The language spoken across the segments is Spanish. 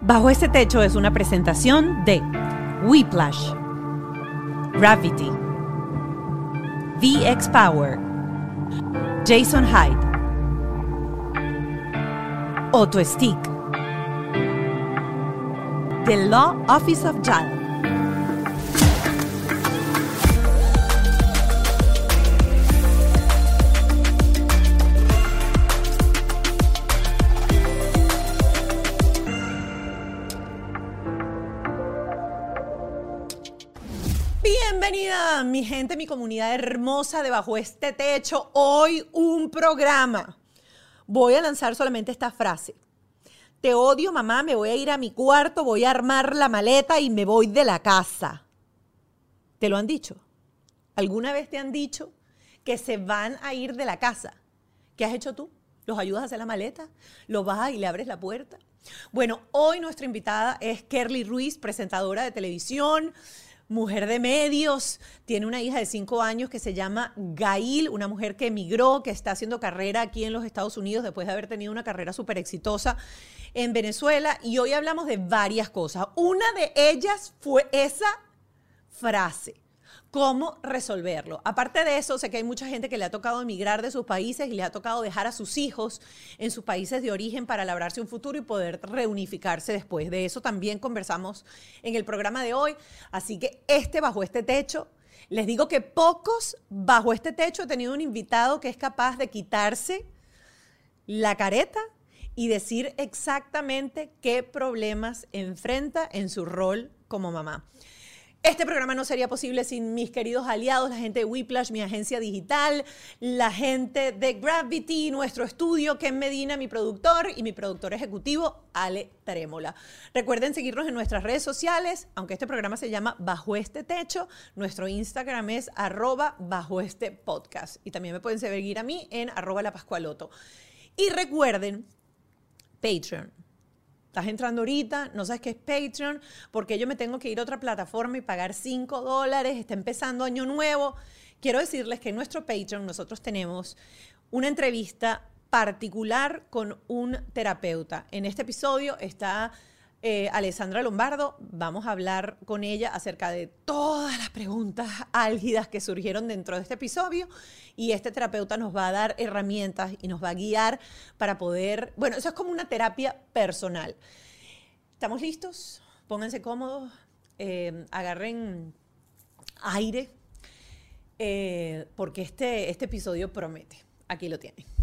Bajo este techo es una presentación de Whiplash, Gravity, VX Power, Jason Hyde, Auto Stick, The Law Office of JAL. Mi gente, mi comunidad hermosa debajo este techo. Hoy un programa. Voy a lanzar solamente esta frase. Te odio, mamá, me voy a ir a mi cuarto, voy a armar la maleta y me voy de la casa. ¿Te lo han dicho? ¿Alguna vez te han dicho que se van a ir de la casa? ¿Qué has hecho tú? ¿Los ayudas a hacer la maleta? ¿Los vas y le abres la puerta? Bueno, hoy nuestra invitada es Kerly Ruiz, presentadora de televisión, mujer de medios, tiene una hija de cinco años que se llama Gail, una mujer que emigró, que está haciendo carrera aquí en los Estados Unidos después de haber tenido una carrera súper exitosa en Venezuela. Y hoy hablamos de varias cosas. Una de ellas fue esa frase. ¿Cómo resolverlo? Aparte de eso, sé que hay mucha gente que le ha tocado emigrar de sus países y le ha tocado dejar a sus hijos en sus países de origen para labrarse un futuro y poder reunificarse después. De eso también conversamos en el programa de hoy. Así que este, bajo este techo, les digo que pocos bajo este techo he tenido un invitado que es capaz de quitarse la careta y decir exactamente qué problemas enfrenta en su rol como mamá. Este programa no sería posible sin mis queridos aliados, la gente de Whiplash, mi agencia digital, la gente de Gravity, nuestro estudio, Ken Medina, mi productor, y mi productor ejecutivo, Ale Tarémola. Recuerden seguirnos en nuestras redes sociales, aunque este programa se llama Bajo este Techo, nuestro Instagram es arroba bajo este podcast. Y también me pueden seguir a mí en arroba la Pascualoto. Y recuerden, Patreon. Estás entrando ahorita, no sabes qué es Patreon, porque yo me tengo que ir a otra plataforma y pagar 5 dólares, está empezando año nuevo. Quiero decirles que en nuestro Patreon nosotros tenemos una entrevista particular con un terapeuta. En este episodio está eh, Alessandra Lombardo. Vamos a hablar con ella acerca de todas las preguntas álgidas que surgieron dentro de este episodio y este terapeuta nos va a dar herramientas y nos va a guiar para poder, bueno, eso es como una terapia personal. ¿Estamos listos? Pónganse cómodos, eh, agarren aire, eh, porque este, este episodio promete. Aquí lo tienen.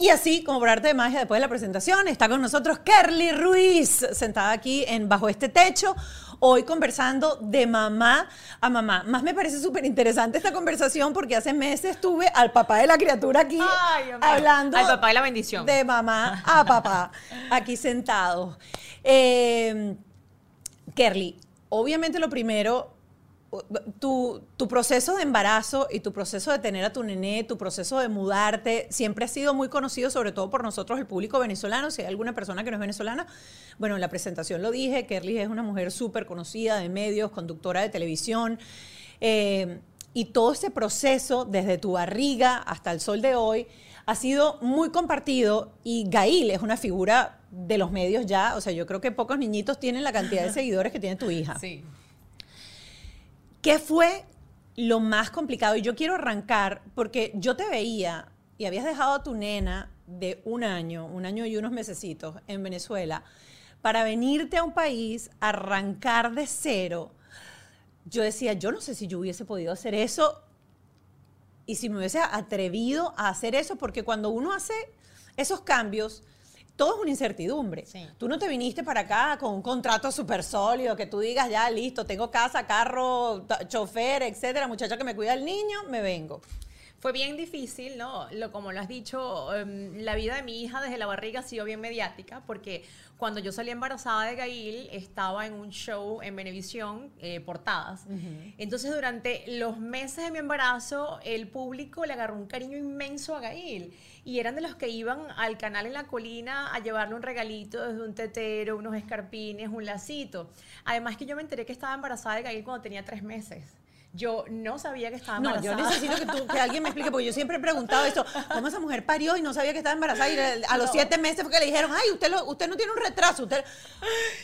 Y así, como por arte de magia, después de la presentación, está con nosotros Kerly Ruiz, sentada aquí en Bajo este Techo, hoy conversando de mamá a mamá. Más me parece súper interesante esta conversación porque hace meses tuve al papá de la criatura aquí hablando. Al papá de la bendición. De mamá a papá, aquí sentado. Eh, Kerly, obviamente lo primero tu, tu, proceso de embarazo y tu proceso de tener a tu nené, tu proceso de mudarte, siempre ha sido muy conocido, sobre todo por nosotros, el público venezolano. Si hay alguna persona que no es venezolana, bueno, en la presentación lo dije, Kerly es una mujer súper conocida de medios, conductora de televisión. Eh, y todo ese proceso, desde tu barriga hasta el sol de hoy, ha sido muy compartido y Gail es una figura de los medios ya, o sea, yo creo que pocos niñitos tienen la cantidad de seguidores que tiene tu hija. Sí. ¿Qué fue lo más complicado? Y yo quiero arrancar porque yo te veía y habías dejado a tu nena de un año, un año y unos mesecitos en Venezuela, para venirte a un país, arrancar de cero. Yo decía, yo no sé si yo hubiese podido hacer eso y si me hubiese atrevido a hacer eso, porque cuando uno hace esos cambios, todo es una incertidumbre. Tú no te viniste para acá con un contrato súper sólido, que tú digas, ya, listo, tengo casa, carro, chofer, etcétera, muchacha que me cuida el niño, me vengo. Fue bien difícil, ¿no? Lo, como lo has dicho, em, la vida de mi hija desde la barriga ha sido bien mediática, porque cuando yo salí embarazada de Gail, estaba en un show en Venevisión, eh, portadas. Entonces, durante los meses de mi embarazo, el público le agarró un cariño inmenso a Gail. Y eran de los que iban al canal en la colina a llevarle un regalito desde un tetero, unos escarpines, un lacito. Además que yo me enteré que estaba embarazada de Gail cuando tenía tres meses Yo no sabía que estaba No, embarazada. yo necesito que, tú- que alguien me explique, porque yo siempre he preguntado eso. ¿Cómo esa mujer parió y no sabía que estaba embarazada? Y a los No. siete meses fue que le dijeron, ay, usted, lo- usted no tiene un retraso. Usted...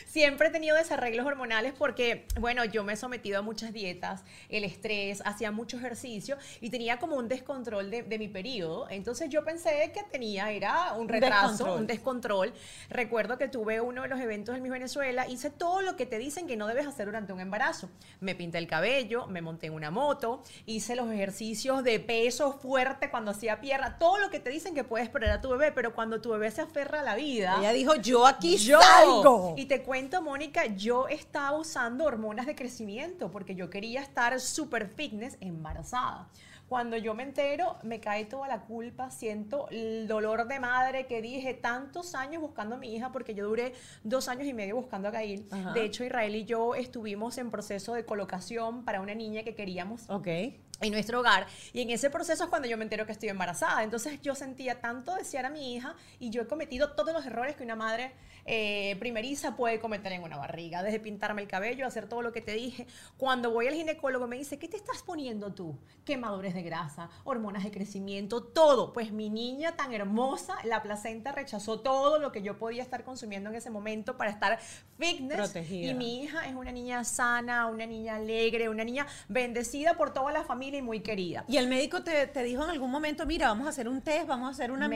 Siempre he tenido desarreglos hormonales porque, bueno, yo me he sometido a muchas dietas, el estrés, hacía mucho ejercicio y tenía como un descontrol de, de mi periodo. Entonces yo pensé que tenía, era un retraso, descontrol. un descontrol. Recuerdo que tuve uno de los eventos en mi Venezuela, hice todo lo que te dicen que no debes hacer durante un embarazo. Me pinté el cabello, me monté en una moto, hice los ejercicios de peso fuerte cuando hacía pierna, todo lo que te dicen que puedes perder a tu bebé, pero cuando tu bebé se aferra a la vida... Ella dijo, yo aquí Yo. salgo. Y te cuento, Mónica, yo estaba usando hormonas de crecimiento porque yo quería estar súper fitness embarazada. Cuando yo me entero, me cae toda la culpa, siento el dolor de madre que dije tantos años buscando a mi hija porque yo duré dos años y medio buscando a Gail. Ajá. De hecho, Israel y yo estuvimos en proceso de colocación para una niña que queríamos Ok. en nuestro hogar. Y en ese proceso es cuando yo me entero que estoy embarazada. Entonces yo sentía tanto desear a mi hija y yo he cometido todos los errores que una madre eh, primeriza puede cometer en una barriga. Desde pintarme el cabello, hacer todo lo que te dije. Cuando voy al ginecólogo me dice, ¿qué te estás poniendo tú? Quemadores de grasa, hormonas de crecimiento, todo. Pues mi niña tan hermosa, la placenta rechazó todo lo que yo podía estar consumiendo en ese momento para estar fitness. Protegida. Y mi hija es una niña sana, una niña alegre, una niña bendecida por toda la familia y muy querida. Y el médico te, te dijo en algún momento, mira, vamos a hacer un test, vamos a hacer una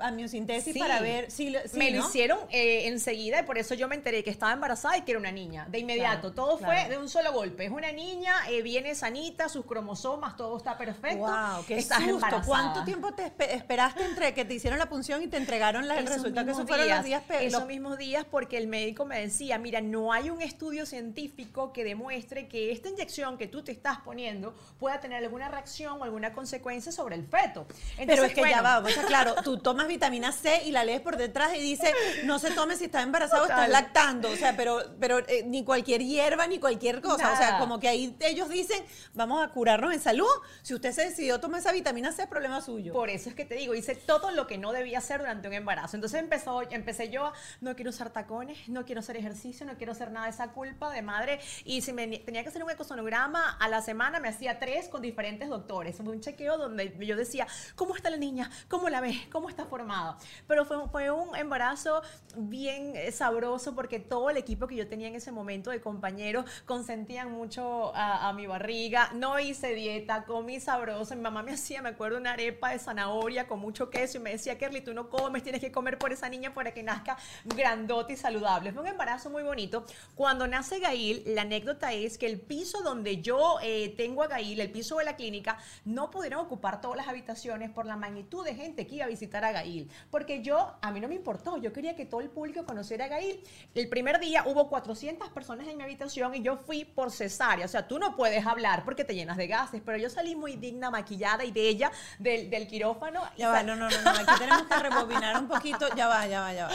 amniocentesis Sí. para ver si... me lo hicieron eh, enseguida y por eso yo me enteré que estaba embarazada y que era una niña. De inmediato, Claro, todo claro. fue de un solo golpe. Es una niña, eh, viene sanita, sus cromosomas, todo está perfecto. Wow, qué estás susto. embarazada. ¿Cuánto tiempo te espe- esperaste entre que te hicieron la punción y te entregaron la- el resultado? Que esos fueron los días esos los- mismos días porque el médico me decía, mira, no hay un estudio científico que demuestre que esta inyección que tú te estás poniendo pueda tener alguna reacción o alguna consecuencia sobre el feto. Pero es que ya va, o sea, claro, tú tomas vitamina C y la lees por detrás y dice, no se si estás embarazado o estás lactando. O sea, pero, pero eh, ni cualquier hierba, ni cualquier cosa. O sea, Nada. como que ahí ellos dicen, vamos a curarnos en salud. Si usted se decidió tomar esa vitamina C, es problema suyo. Por eso es que te digo, hice todo lo que no debía hacer durante un embarazo. Entonces empezó, empecé yo a, no quiero usar tacones, no quiero hacer ejercicio, no quiero hacer nada de esa culpa de madre. Y si me tenía que hacer un ecosonograma a la semana, me hacía tres con diferentes doctores. Fue un chequeo donde yo decía, ¿cómo está la niña? ¿Cómo la ves? ¿Cómo está formada? Pero fue, fue un embarazo bien eh, sabroso porque todo el equipo que yo tenía en ese momento de compañeros consentían mucho a, a mi barriga. No hice dieta, comí sabroso. Mi mamá me hacía, me acuerdo, una arepa de zanahoria con mucho queso y me decía, Kerly, tú no comes, tienes que comer por esa niña para que nazca grandota y saludable. Fue un embarazo muy bonito. Cuando nace Gail, la anécdota es que el piso donde yo eh, tengo a Gail, el piso de la clínica, no pudieron ocupar todas las habitaciones por la magnitud de gente que iba a visitar a Gail. Porque yo, a mí no me importó, yo quería que todo el público conociera a Gail. El primer día hubo 400 personas en mi habitación y yo fui por cesárea. O sea, tú no puedes hablar porque te llenas de gases, pero yo salí muy digna, maquillada y bella del, del quirófano. Ya va, no, no, no, no, aquí tenemos que rebobinar un poquito. Ya va, ya va, ya va.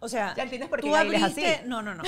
O sea, Ya entiendes por qué tú abriste, así. no, no, no.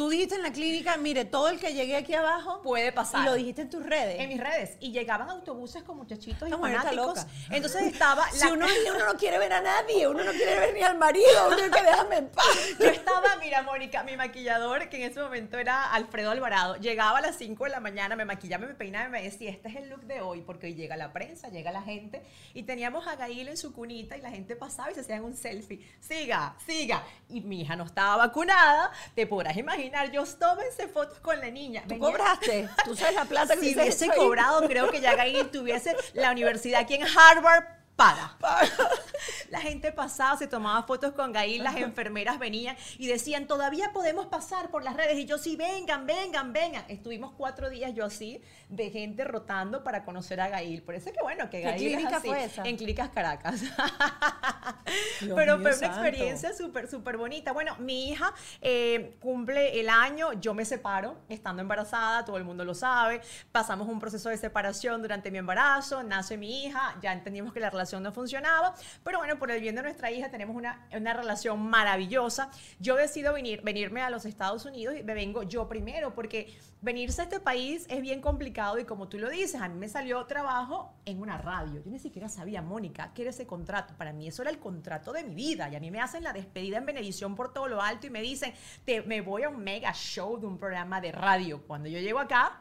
Tú dijiste en la clínica, mire, todo el que llegue aquí abajo Puede pasar. y lo dijiste en tus redes. en mis redes y llegaban autobuses con muchachitos y fanáticos. Entonces estaba Si uno, uno no quiere ver a nadie, uno no quiere ver ni al marido, uno que déjame en paz. Yo estaba, mira, Mónica, mi maquillador, que en ese momento era Alfredo Alvarado, llegaba a las 5 de la mañana, me maquillaba, me peinaba y me decía, este es el look de hoy, porque hoy llega la prensa, llega la gente, y teníamos a Gail en su cunita y la gente pasaba y se hacían un selfie. Siga, siga. Y mi hija no estaba vacunada, te podrás imaginar, yo tómense fotos con la niña. ¿Tú cobraste? ¿Tú sabes la plata que si hubiese cobrado, creo que ya Gail tuviese la universidad aquí en Harvard paga. La gente pasaba, se tomaba fotos con Gail, las enfermeras venían y decían, todavía podemos pasar por las redes. Y yo, sí, vengan, vengan, vengan. Estuvimos cuatro días yo así, de gente rotando para conocer a Gail. Por eso es que bueno, que ¿Qué Gail es así, fue esa? En Clínicas Caracas. Dios Pero fue una santo. experiencia súper, súper bonita. Bueno, mi hija eh, cumple el año, yo me separo estando embarazada, todo el mundo lo sabe. Pasamos un proceso de separación durante mi embarazo, nace mi hija, ya entendimos que la relación no funcionaba, pero bueno, por el bien de nuestra hija tenemos una, una relación maravillosa. Yo decido venir, venirme a los Estados Unidos y me vengo yo primero, porque venirse a este país es bien complicado y como tú lo dices, a mí me salió trabajo en una radio. Yo ni siquiera sabía, Mónica, qué era ese contrato. Para mí eso era el contrato de mi vida y a mí me hacen la despedida en Benevisión por todo lo alto y me dicen, te, me voy a un mega show de un programa de radio. Cuando yo llego acá,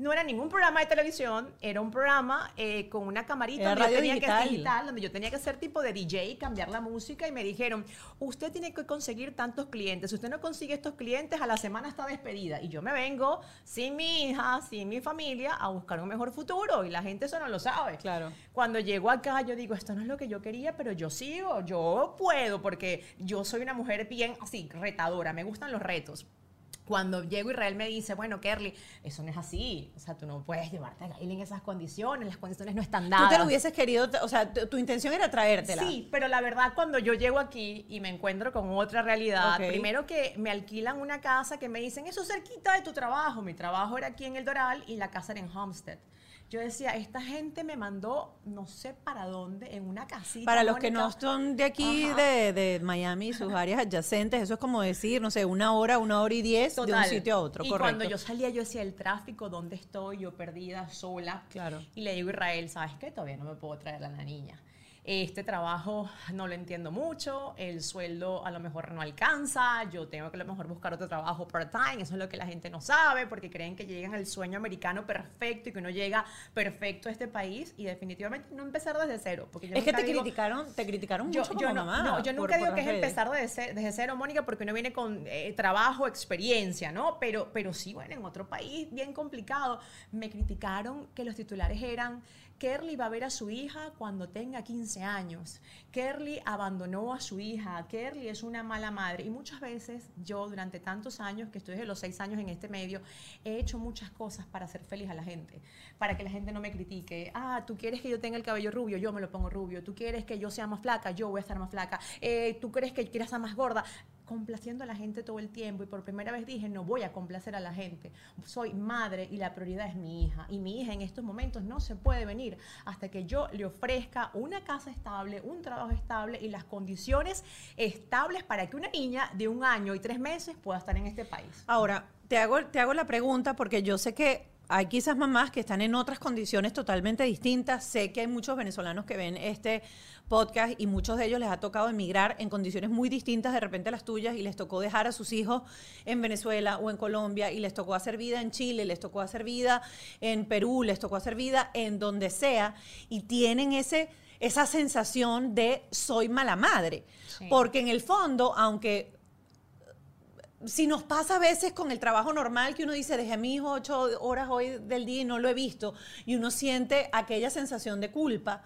no era ningún programa de televisión, era un programa eh, con una camarita Era donde yo tenía digital. que digital, donde yo tenía que ser tipo de DJ, cambiar la música y me dijeron, usted tiene que conseguir tantos clientes, si usted no consigue estos clientes, a la semana está despedida. Y yo me vengo sin mi hija, sin mi familia, a buscar un mejor futuro y la gente eso no lo sabe. Claro. Cuando llego acá, yo digo, esto no es lo que yo quería, pero yo sigo, yo puedo, porque yo soy una mujer bien así, retadora, me gustan los retos. Cuando llego Israel me dice, bueno, Kerly, eso no es así. O sea, tú no puedes llevarte a Gail en esas condiciones, las condiciones no están dadas. Tú te lo hubieses querido, o sea, tu, tu intención era traértela. Sí, pero la verdad cuando yo llego aquí y me encuentro con otra realidad, primero que me alquilan una casa que me dicen, eso es cerquita de tu trabajo. Mi trabajo era aquí en El Doral y la casa era en Homestead. Yo decía, esta gente me mandó no sé para dónde, en una casita. Para los que no son de aquí, de, de Miami y sus áreas adyacentes, eso es como decir, no sé, una hora, una hora y diez de un sitio a otro, y correcto. cuando yo salía, yo decía, el tráfico, ¿dónde estoy? Yo perdida, sola. Claro. Y le digo a Israel, ¿sabes qué? Todavía no me puedo traer a la niña. Este trabajo no lo entiendo mucho, el sueldo a lo mejor no alcanza, yo tengo que a lo mejor buscar otro trabajo part-time, eso es lo que la gente no sabe, porque creen que llegan al sueño americano perfecto y que uno llega perfecto a este país y definitivamente no empezar desde cero. Porque yo es que te digo- criticaron, te criticaron yo, mucho yo como no, mamá. no, yo por- nunca por digo que es redes. empezar desde cero, Mónica, porque uno viene con eh, trabajo, experiencia, ¿no? Pero, pero sí, bueno, en otro país bien complicado. Me criticaron que los titulares eran, Kerly va a ver a su hija cuando tenga 15 años. Kerly abandonó a su hija. Kerly es una mala madre. Y muchas veces yo, durante tantos años, que estoy desde los 6 años en este medio, he hecho muchas cosas para hacer feliz a la gente. Para que la gente no me critique. Ah, tú quieres que yo tenga el cabello rubio, yo me lo pongo rubio. Tú quieres que yo sea más flaca, yo voy a estar más flaca. Eh, tú crees que quieras estar más gorda. Complaciendo a la gente todo el tiempo. Y por primera vez dije, no voy a complacer a la gente. Soy madre y la prioridad es mi hija. Y mi hija en estos momentos no se puede venir hasta que yo le ofrezca una casa estable, un trabajo estable y las condiciones estables para que una niña de un año y tres meses pueda estar en este país. Ahora, te hago, te hago la pregunta porque yo sé que hay quizás mamás que están en otras condiciones totalmente distintas. Sé que hay muchos venezolanos que ven este podcast y muchos de ellos les ha tocado emigrar en condiciones muy distintas de repente a las tuyas y les tocó dejar a sus hijos en Venezuela o en Colombia y les tocó hacer vida en Chile, les tocó hacer vida en Perú, les tocó hacer vida en donde sea y tienen ese esa sensación de soy mala madre. Sí. Porque en el fondo, aunque si nos pasa a veces con el trabajo normal que uno dice, dejé a mi hijo ocho horas hoy del día y no lo he visto, y uno siente aquella sensación de culpa,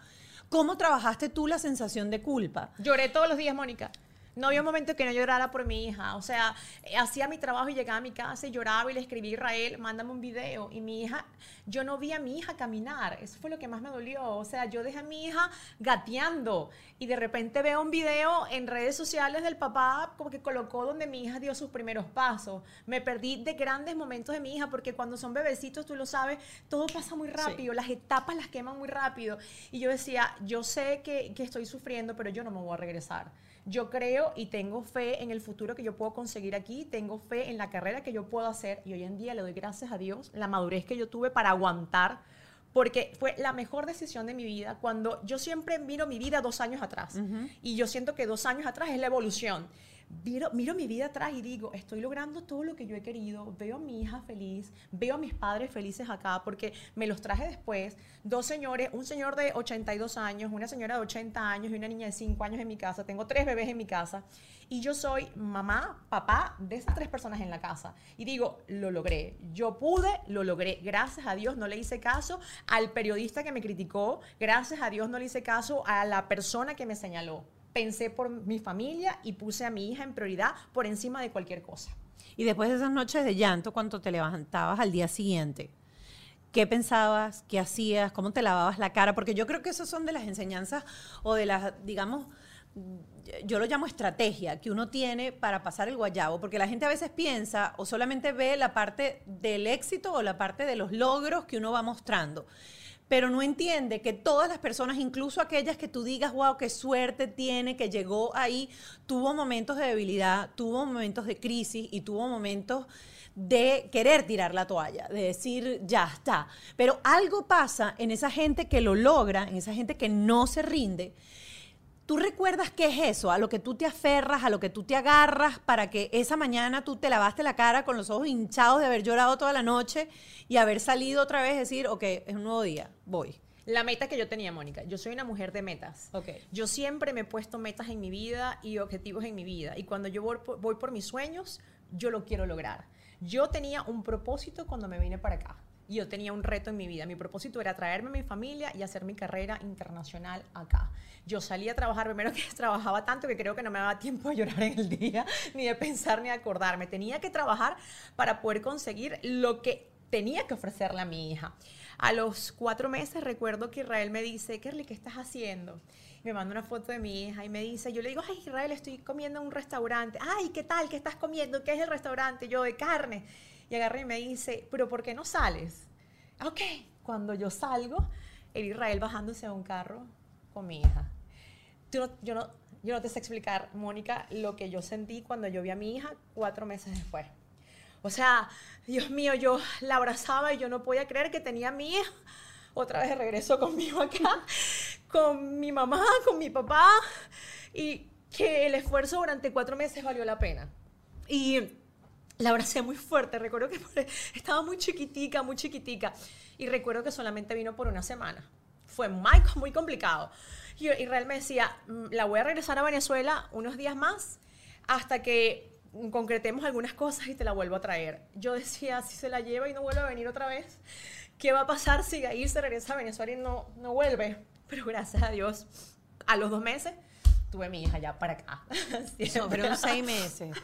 ¿cómo trabajaste tú la sensación de culpa? Lloré todos los días, Mónica. No había un momento que no llorara por mi hija. O sea, eh, hacía mi trabajo y llegaba a mi casa y lloraba y le escribí a Israel, mándame un video. Y mi hija, yo no vi a mi hija caminar. Eso fue lo que más me dolió. O sea, yo dejé a mi hija gateando y de repente veo un video en redes sociales del papá como que colocó donde mi hija dio sus primeros pasos. Me perdí de grandes momentos de mi hija porque cuando son bebecitos, tú lo sabes, todo pasa muy rápido. Las etapas las queman muy rápido. Y yo decía, yo sé que, que estoy sufriendo, pero yo no me voy a regresar. Yo creo y tengo fe en el futuro que yo puedo conseguir aquí, tengo fe en la carrera que yo puedo hacer y hoy en día le doy gracias a Dios la madurez que yo tuve para aguantar, porque fue la mejor decisión de mi vida cuando yo siempre miro mi vida dos años atrás y yo siento que dos años atrás es la evolución. Miro, mi vida atrás y digo, estoy logrando todo lo que yo he querido, veo a mi hija feliz, veo a mis padres felices acá porque me los traje después, dos señores, un señor de 82 años, una señora de 80 años y una niña de 5 años en mi casa, tengo tres bebés en mi casa y yo soy mamá, papá de esas tres personas en la casa. Y digo, lo logré, yo pude, lo logré, gracias a Dios no le hice caso al periodista que me criticó, gracias a Dios no le hice caso a la persona que me señaló pensé por mi familia y puse a mi hija en prioridad por encima de cualquier cosa. Y después de esas noches de llanto, cuando te levantabas al día siguiente, ¿qué pensabas? ¿Qué hacías? ¿Cómo te lavabas la cara? Porque yo creo que esas son de las enseñanzas o de las, digamos, yo lo llamo estrategia que uno tiene para pasar el guayabo, porque la gente a veces piensa o solamente ve la parte del éxito o la parte de los logros que uno va mostrando pero no entiende que todas las personas, incluso aquellas que tú digas, wow, qué suerte tiene, que llegó ahí, tuvo momentos de debilidad, tuvo momentos de crisis y tuvo momentos de querer tirar la toalla, de decir, ya está. Pero algo pasa en esa gente que lo logra, en esa gente que no se rinde, ¿Tú recuerdas qué es eso? A lo que tú te aferras, a lo que tú te agarras para que esa mañana tú te lavaste la cara con los ojos hinchados de haber llorado toda la noche y haber salido otra vez y decir, ok, es un nuevo día, voy. La meta que yo tenía, Mónica. Yo soy una mujer de metas. Ok. Yo siempre me he puesto metas en mi vida y objetivos en mi vida. Y cuando yo voy por, voy por mis sueños, yo lo quiero lograr. Yo tenía un propósito cuando me vine para acá. Y yo tenía un reto en mi vida. Mi propósito era traerme a mi familia y hacer mi carrera internacional acá. Yo salí a trabajar, primero que trabajaba tanto que creo que no me daba tiempo de llorar en el día, ni de pensar, ni de acordarme. Tenía que trabajar para poder conseguir lo que tenía que ofrecerle a mi hija. A los cuatro meses recuerdo que Israel me dice, Kerly, ¿qué estás haciendo? Me manda una foto de mi hija y me dice, yo le digo, ay Israel, estoy comiendo en un restaurante. Ay, ¿qué tal? ¿Qué estás comiendo? ¿Qué es el restaurante? Yo de carne. Y agarré y me dice, pero ¿por qué no sales? Ok, cuando yo salgo, el Israel bajándose a un carro con mi hija. Tú no- yo, no, yo no te sé explicar, Mónica, lo que yo sentí cuando yo vi a mi hija cuatro meses después. O sea, Dios mío, yo la abrazaba y yo no podía creer que tenía a mi hija otra vez de regreso conmigo acá, con mi mamá, con mi papá, y que el esfuerzo durante cuatro meses valió la pena. Y la abracé muy fuerte, recuerdo que estaba muy chiquitica, muy chiquitica, y recuerdo que solamente vino por una semana. Fue muy, muy complicado. Y Israel me decía, "Mm, la voy a regresar a Venezuela unos días más hasta que concretemos algunas cosas y te la vuelvo a traer. Yo decía, si se la lleva y no vuelve a venir otra vez, ¿qué va a pasar si Gail se regresa a Venezuela y no, no vuelve? Pero gracias a Dios, a los dos meses tuve mi hija ya para acá. Pero unos seis meses.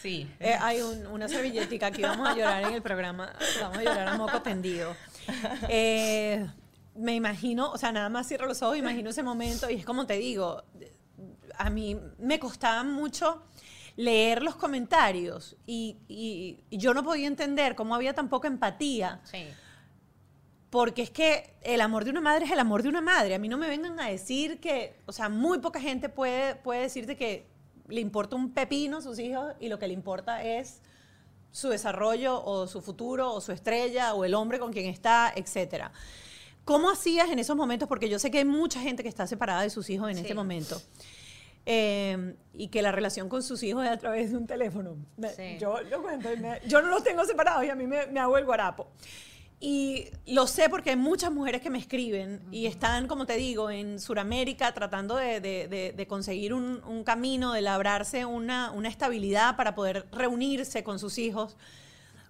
Sí. Eh, hay un- una servilletica aquí, vamos a llorar en el programa, vamos a llorar a moco tendido. Eh, me imagino, o sea, nada más cierro los ojos, imagino ese momento y es como te digo, a mí me costaba mucho leer los comentarios y, y- y yo no podía entender cómo había tan poca empatía, Sí. Porque es que el amor de una madre es el amor de una madre. A mí no me vengan a decir que, o sea, muy poca gente puede, puede decirte que le importa un pepino a sus hijos y lo que le importa es su desarrollo o su futuro o su estrella o el hombre con quien está, etcétera. ¿Cómo hacías en esos momentos? Porque yo sé que hay mucha gente que está separada de sus hijos en Sí. este momento. Eh, y que la relación con sus hijos es a través de un teléfono. Sí. Yo lo cuento y me- yo no los tengo separados y a mí me, me hago el guarapo. Y lo sé porque hay muchas mujeres que me escriben y están, como te digo, en Sudamérica tratando de, de- de- de conseguir un, un camino, de labrarse una, una estabilidad para poder reunirse con sus hijos.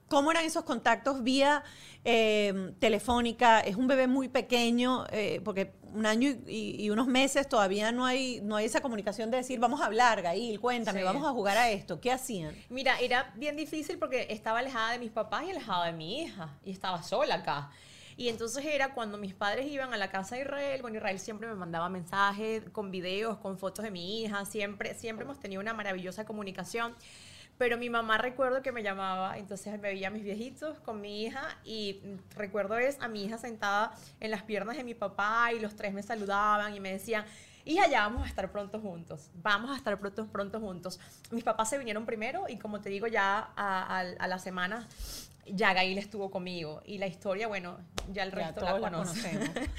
¿Cómo eran esos contactos vía eh, telefónica? Es un bebé muy pequeño, eh, porque un año y, y- unos meses todavía no hay, no hay esa comunicación de decir, vamos a hablar, Gail, cuéntame, Sí. vamos a jugar a esto. ¿Qué hacían? Mira, era bien difícil porque estaba alejada de mis papás y alejada de mi hija. Y estaba sola acá. Y entonces era cuando mis padres iban a la casa de Israel, bueno, Israel siempre me mandaba mensajes con videos, con fotos de mi hija, siempre, siempre hemos tenido una maravillosa comunicación. Pero mi mamá recuerdo que me llamaba, entonces me veía a mis viejitos con mi hija y recuerdo es a mi hija sentada en las piernas de mi papá y los tres me saludaban y me decían, hija, ya vamos a estar pronto juntos, vamos a estar pronto, pronto juntos. Mis papás se vinieron primero y como te digo, ya a- a la semana ya Gail estuvo conmigo y la historia, bueno, ya el Ya resto todos la la conocen. conocemos.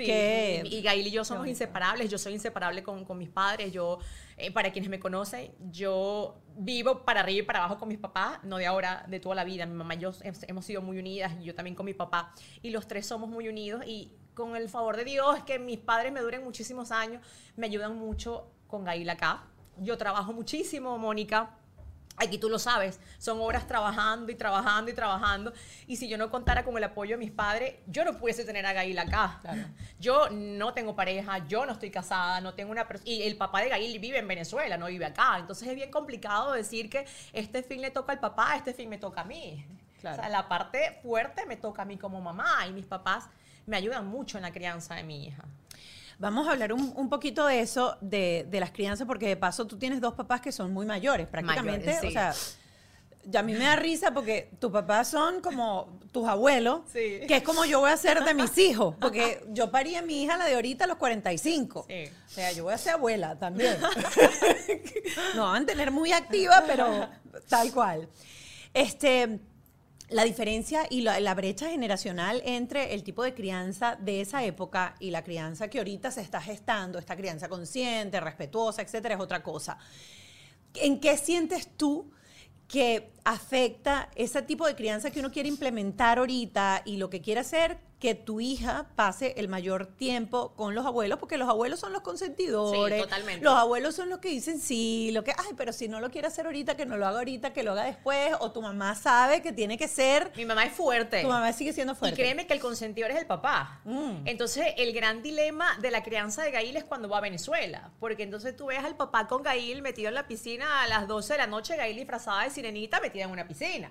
Sí, Qué- y, y Gail y yo somos bonito. inseparables. Yo soy inseparable con, con mis padres. Yo, eh, para quienes me conocen, yo vivo para arriba y para abajo con mis papás, no de ahora, de toda la vida. Mi mamá y yo hem- hemos sido muy unidas y yo también con mi papá. Y los tres somos muy unidos y con el favor de Dios, que mis padres me duren muchísimos años, me ayudan mucho con Gail acá. Yo trabajo muchísimo, Mónica. Aquí tú lo sabes, son horas trabajando y trabajando y trabajando. Y si yo no contara con el apoyo de mis padres, yo no pudiese tener a Gail acá. Yo no tengo pareja, yo no estoy casada, no tengo una pers- Y el papá de Gail vive en Venezuela, no vive acá. Entonces es bien complicado decir que este fin le toca al papá, este fin me toca a mí. Claro. O sea, la parte fuerte me toca a mí como mamá y mis papás me ayudan mucho en la crianza de mi hija. Vamos a hablar un, un poquito de eso, de, de las crianzas, porque de paso tú tienes dos papás que son muy mayores, prácticamente. Mayores, sí. O sea, ya a mí me da risa porque tus papás son como tus abuelos, Sí. que es como yo voy a ser de mis hijos, porque yo parí a mi hija, la de ahorita, a los 45. Sí. O sea, yo voy a ser abuela también. no van a tener muy activa, pero tal cual. Este, la diferencia y la, brecha generacional entre el tipo de crianza de esa época y la crianza que ahorita se está gestando, esta crianza consciente, respetuosa, etcétera, es otra cosa. ¿En qué sientes tú que afecta ese tipo de crianza que uno quiere implementar ahorita y lo que quiere hacer que tu hija pase el mayor tiempo con los abuelos, porque los abuelos son los consentidores. Sí, totalmente. Los abuelos son los que dicen sí, lo que, ay, pero si no lo quiere hacer ahorita, que no lo haga ahorita, que lo haga después, o tu mamá sabe que tiene que ser. Mi mamá es fuerte. Tu mamá sigue siendo Y fuerte. créeme que el consentidor es el papá. Mm. Entonces, el gran dilema de la crianza de Gail es cuando va a Venezuela. Porque entonces tú ves al papá con Gail metido en la piscina a las 12 de la noche, Gail disfrazada de sirenita metida en una piscina.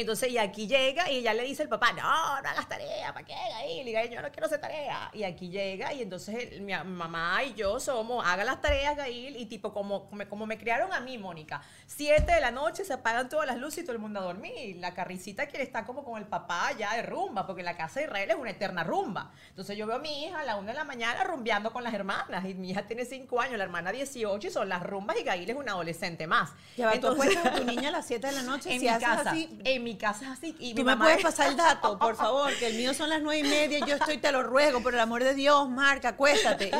Entonces, y aquí llega y ya le dice el papá, no, no hagas tarea, ¿para qué, Gail? Y Gail, yo no quiero hacer tarea. Y aquí llega y entonces el- mi mamá y yo somos, haga las tareas, Gail, y tipo como, como, como me criaron a mí, Mónica. Siete de la noche se apagan todas las luces y todo el mundo a dormir. La carricita quiere estar como con el papá ya de rumba, porque la casa de Israel es una eterna rumba. Entonces yo veo a mi hija a la una de la mañana rumbeando con las hermanas, y mi hija tiene cinco años, la hermana 18, y son las rumbas, y Gail es una adolescente más. Ya va, tú Entonces- acuestas a tu niña a las 7 de la noche en si mi haces casa, así. en mi casa es así. Y Tú mi me puedes es- pasar el dato, por favor, que el mío son las nueve y media y yo estoy, te lo ruego, por el amor de Dios, Marca, acuéstate.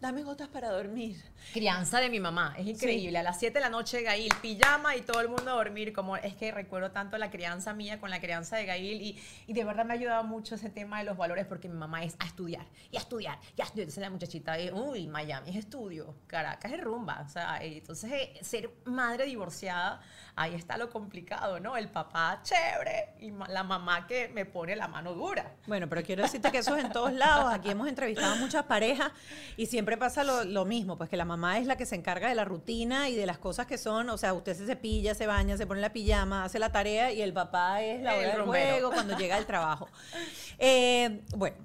Dame gotas para dormir. Crianza de mi mamá, es increíble. A las 7 de la noche Gail, pijama y todo el mundo a dormir. Como es que recuerdo tanto la crianza mía con la crianza de Gail y, y de verdad me ha ayudado mucho ese tema de los valores porque mi mamá es a estudiar y a estudiar y a estudiar. Entonces la muchachita, eh, uy, Miami es estudio, Caracas es rumba. O sea, eh, entonces eh, ser madre divorciada, ahí está lo complicado, ¿no? El papá chévere y ma- la mamá que me pone la mano dura. Bueno, pero quiero decirte que eso es en todos lados. Aquí hemos entrevistado a muchas parejas y siempre pasa lo, lo mismo, pues que la mamá es la que se encarga de la rutina y de las cosas que son, o sea, usted se cepilla, se baña, se pone la pijama, hace la tarea y el papá es la El hora del rumbero. juego cuando llega del trabajo. Eh, bueno,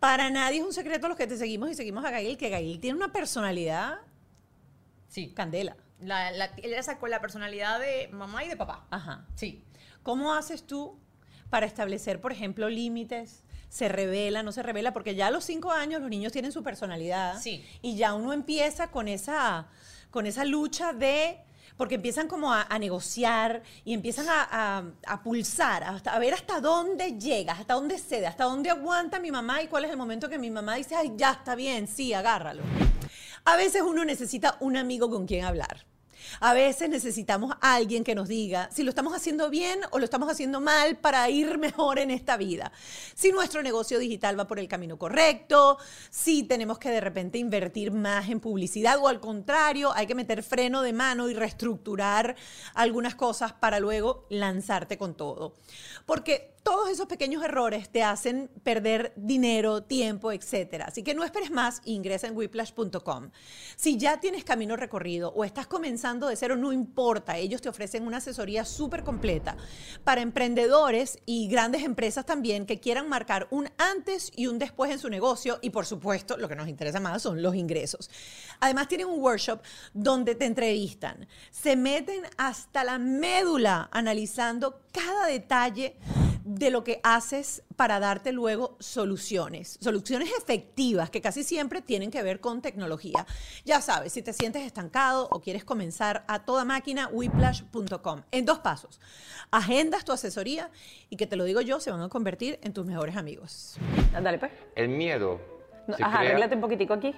para nadie es un secreto los que te seguimos y seguimos a Gail, que Gail tiene una personalidad Sí. candela. La, la, ella sacó la personalidad de mamá y de papá. Ajá. Sí. ¿Cómo haces tú para establecer, por ejemplo, límites? ¿Se revela, no se revela? Porque ya a los cinco años los niños tienen su personalidad. Sí. Y ya uno empieza con esa, con esa lucha de... Porque empiezan como a, a negociar y empiezan a, a- a pulsar, hasta, a ver hasta dónde llega, hasta dónde cede, hasta dónde aguanta mi mamá y cuál es el momento que mi mamá dice, ay, ya está bien, sí, agárralo. A veces uno necesita un amigo con quien hablar. A veces necesitamos a alguien que nos diga si lo estamos haciendo bien o lo estamos haciendo mal para ir mejor en esta vida. Si nuestro negocio digital va por el camino correcto, si tenemos que de repente invertir más en publicidad o al contrario, hay que meter freno de mano y reestructurar algunas cosas para luego lanzarte con todo. Porque todos esos pequeños errores te hacen perder dinero, tiempo, etcétera. Así que no esperes más, ingresa en whiplash.com. Si ya tienes camino recorrido o estás comenzando de cero, no importa, ellos te ofrecen una asesoría súper completa para emprendedores y grandes empresas también que quieran marcar un antes y un después en su negocio y por supuesto, lo que nos interesa más son los ingresos. Además tienen un workshop donde te entrevistan, se meten hasta la médula analizando cada detalle de lo que haces para darte luego soluciones, soluciones efectivas que casi siempre tienen que ver con tecnología. Ya sabes, si te sientes estancado o quieres comenzar a toda máquina, whiplash.com. En dos pasos, agendas tu asesoría y que te lo digo yo, se van a convertir en tus mejores amigos. Dale, pues. El miedo. No, Ajá, crea- arréglate un poquitico aquí.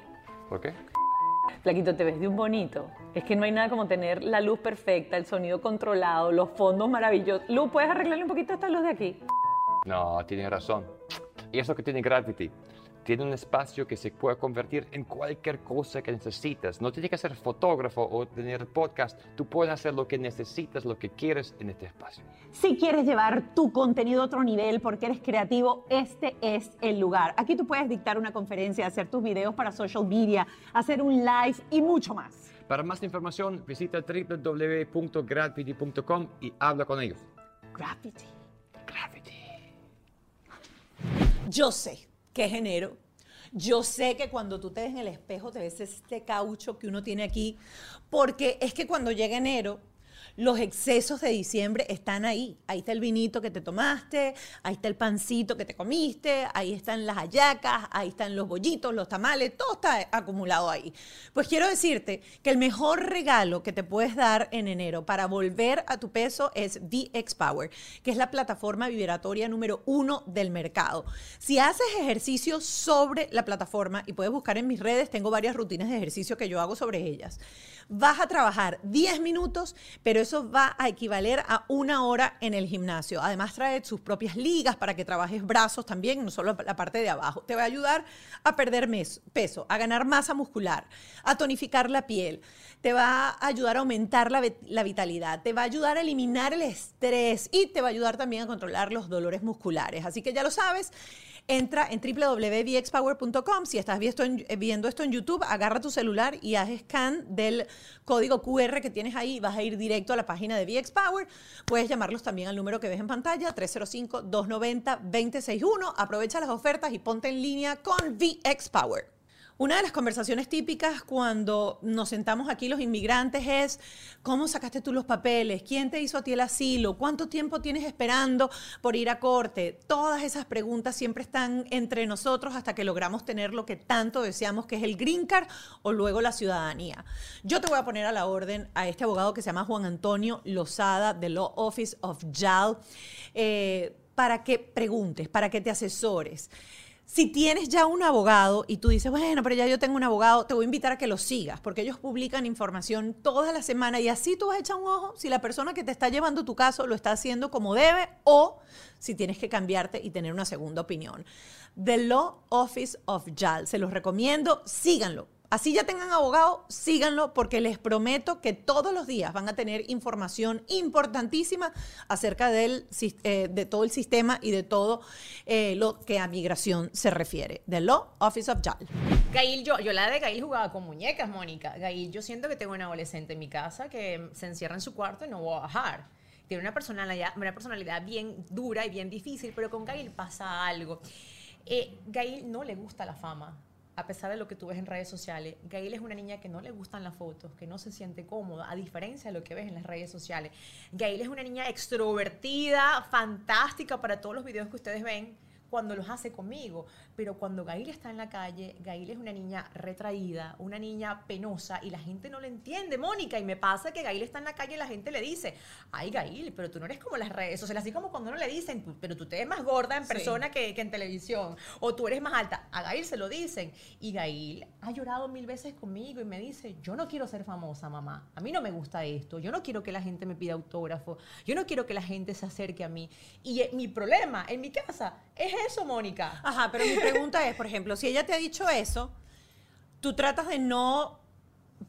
¿Por qué? Flaquito, te ves de un bonito. Es que no hay nada como tener la luz perfecta, el sonido controlado, los fondos maravillosos. Luz, ¿puedes arreglarle un poquito esta luz de aquí? No, tiene razón. Y eso que tiene Gravity. Tiene un espacio que se puede convertir en cualquier cosa que necesitas. No tiene que ser fotógrafo o tener podcast. Tú puedes hacer lo que necesitas, lo que quieres en este espacio. Si quieres llevar tu contenido a otro nivel porque eres creativo, este es el lugar. Aquí tú puedes dictar una conferencia, hacer tus videos para social media, hacer un live y mucho más. Para más información, visita www.gravity.com y habla con ellos. Gravity. Gravity. Yo sé que enero. Yo sé que cuando tú te ves en el espejo te ves este caucho que uno tiene aquí, porque es que cuando llega enero Los excesos de diciembre están ahí. Ahí está el vinito que te tomaste, ahí está el pancito que te comiste, ahí están las hallacas, ahí están los bollitos, los tamales, todo está acumulado ahí. Pues quiero decirte que el mejor regalo que te puedes dar en enero para volver a tu peso es VX Power, que es la plataforma vibratoria número uno del mercado. Si haces ejercicio sobre la plataforma, y puedes buscar en mis redes, tengo varias rutinas de ejercicio que yo hago sobre ellas vas a trabajar 10 minutos, pero eso va a equivaler a una hora en el gimnasio. Además trae sus propias ligas para que trabajes brazos también, no solo la parte de abajo. Te va a ayudar a perder peso, a ganar masa muscular, a tonificar la piel. Te va a ayudar a aumentar la, la vitalidad, te va a ayudar a eliminar el estrés y te va a ayudar también a controlar los dolores musculares. Así que ya lo sabes. Entra en www.vxpower.com. Si estás viendo esto en YouTube, agarra tu celular y haz scan del código QR que tienes ahí. Vas a ir directo a la página de VXPower. Puedes llamarlos también al número que ves en pantalla, 305-290-261. Aprovecha las ofertas y ponte en línea con VXPower. Una de las conversaciones típicas cuando nos sentamos aquí los inmigrantes es, ¿cómo sacaste tú los papeles? ¿Quién te hizo a ti el asilo? ¿Cuánto tiempo tienes esperando por ir a corte? Todas esas preguntas siempre están entre nosotros hasta que logramos tener lo que tanto deseamos, que es el green card o luego la ciudadanía. Yo te voy a poner a la orden a este abogado que se llama Juan Antonio Lozada de Law Office of JAL eh, para que preguntes, para que te asesores. Si tienes ya un abogado y tú dices, bueno, pero ya yo tengo un abogado, te voy a invitar a que lo sigas, porque ellos publican información toda la semana y así tú vas a echar un ojo si la persona que te está llevando tu caso lo está haciendo como debe o si tienes que cambiarte y tener una segunda opinión. The Law Office of JAL, se los recomiendo, síganlo. Así ya tengan abogado, síganlo porque les prometo que todos los días van a tener información importantísima acerca eh, de todo el sistema y de todo eh, lo que a migración se refiere. The Law Office of JAL. Gail, yo, yo la de Gail jugaba con muñecas, Mónica. Gail, yo siento que tengo una adolescente en mi casa que se encierra en su cuarto y no voy a bajar. Tiene una personalidad, una personalidad bien dura y bien difícil, pero con Gail pasa algo. Eh, Gail no le gusta la fama a pesar de lo que tú ves en redes sociales, Gail es una niña que no le gustan las fotos, que no se siente cómoda, a diferencia de lo que ves en las redes sociales. Gail es una niña extrovertida, fantástica para todos los videos que ustedes ven cuando los hace conmigo, pero cuando Gail está en la calle, Gail es una niña retraída, una niña penosa y la gente no le entiende, Mónica. Y me pasa que Gail está en la calle y la gente le dice, ay Gail, pero tú no eres como las redes sociales, así como cuando no le dicen, pero tú te ves más gorda en persona que, que, en televisión, o tú eres más alta. A Gail se lo dicen. Y Gail ha llorado mil veces conmigo y me dice, yo no quiero ser famosa, mamá. A mí no me gusta esto. Yo no quiero que la gente me pida autógrafo. Yo no quiero que la gente se acerque a mí. Y eh, mi problema en mi casa es eso, Mónica. Ajá, pero mi pregunta es, por ejemplo, si ella te ha dicho eso, tú tratas de no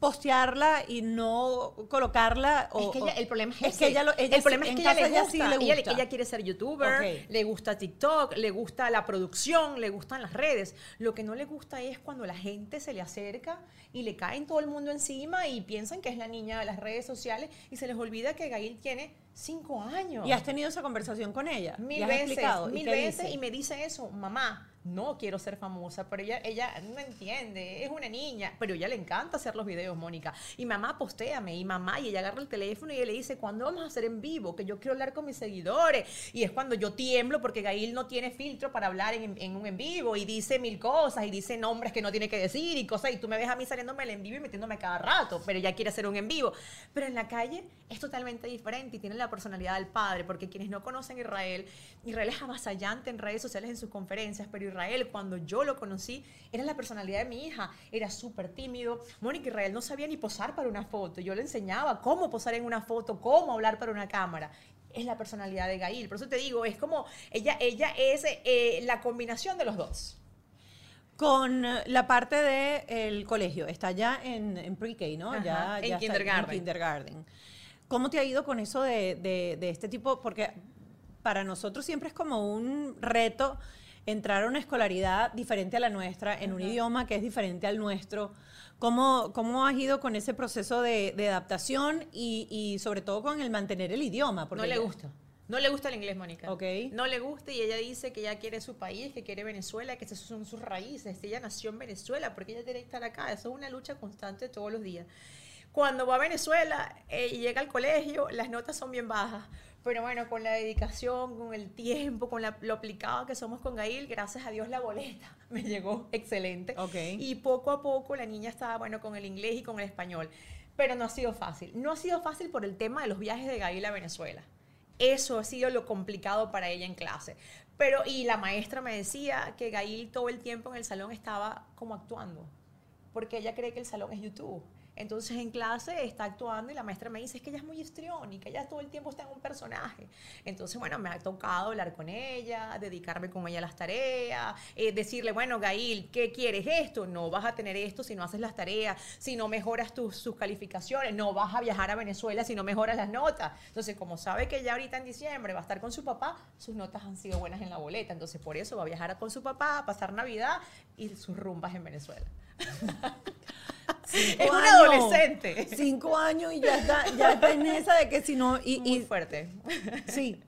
postearla y no colocarla o, es que ella, el problema es, que ella, el problema es que ella, le gusta, sí le gusta. Ella, quiere ser youtuber le gusta TikTok le gusta la producción le gustan las redes. Lo que no le gusta es cuando la gente se le acerca y le caen todo el mundo encima y piensan que es la niña de las redes sociales y se les olvida que Gail tiene cinco años y has tenido esa conversación con ella mil veces mil veces y me dice eso mamá no quiero ser famosa, pero ella, ella no entiende, es una niña, pero ella le encanta hacer los videos, Mónica. Y mamá, postéame, y mamá, y ella agarra el teléfono y ella le dice, ¿cuándo vamos a hacer en vivo? Que yo quiero hablar con mis seguidores. Y es cuando yo tiemblo porque Gail no tiene filtro para hablar en, un en vivo y dice mil cosas y dice nombres que no tiene que decir y cosas, y tú me ves a mí saliéndome el en vivo y metiéndome cada rato, pero ella quiere hacer un en vivo. Pero en la calle es totalmente diferente y tiene la personalidad del padre, porque quienes no conocen Israel, Israel es avasallante en redes sociales en sus conferencias, pero Israel, cuando yo lo conocí, era la personalidad de mi hija. Era súper tímido. Mónica Israel no sabía ni posar para una foto. Yo le enseñaba cómo posar en una foto, cómo hablar para una cámara es la personalidad de Gail. Por eso te digo, es como, ella, ella es eh, la combinación de los dos. Con la parte del colegio, está ya en, pre-K, ¿no? ya, en, kindergarten. en kindergarten. ¿Cómo te ha ido con eso de, de este tipo? Porque para nosotros siempre es como un reto entrar a una escolaridad diferente a la nuestra, en un idioma que es diferente al nuestro. ¿Cómo, cómo has ido con ese proceso de, adaptación y, sobre todo con el mantener el idioma? Porque no le gusta. No le gusta el inglés, Mónica. Ok. No le gusta y ella dice que ella quiere su país, que quiere Venezuela, que esas son sus raíces. Ella nació en Venezuela porque ella tiene que estar acá. Eso es una lucha constante todos los días. Cuando va a Venezuela eh, y llega al colegio, las notas son bien bajas. Pero bueno, con la dedicación, con el tiempo, con la- lo aplicado que somos con Gail, gracias a Dios la boleta me llegó excelente. Ok. Y poco a poco la niña estaba, bueno, con el inglés y con el español. Pero no ha sido fácil. No ha sido fácil por el tema de los viajes de Gail a Venezuela. Eso ha sido lo complicado para ella en clase. Pero, y la maestra me decía que Gail todo el tiempo en el salón estaba como actuando, porque ella cree que el salón es YouTube. Entonces en clase está actuando y la maestra me dice, es que ella es muy histriónica, ella todo el tiempo está en un personaje. Entonces, bueno, me ha tocado hablar con ella, dedicarme con ella a las tareas, eh, decirle, bueno, Gail, ¿qué quieres esto? No vas a tener esto si no haces las tareas, si no mejoras tus, tus calificaciones, no vas a viajar a Venezuela si no mejoras las notas. Entonces, como sabe que ya ahorita en diciembre va a estar con su papá, sus notas han sido buenas en la boleta. Entonces, por eso va a viajar con su papá, a pasar Navidad y sus rumbas en Venezuela. Cinco Es un años. adolescente. Cinco años y ya está, ya está en esa de que si no. Y, Muy y- fuerte. sí.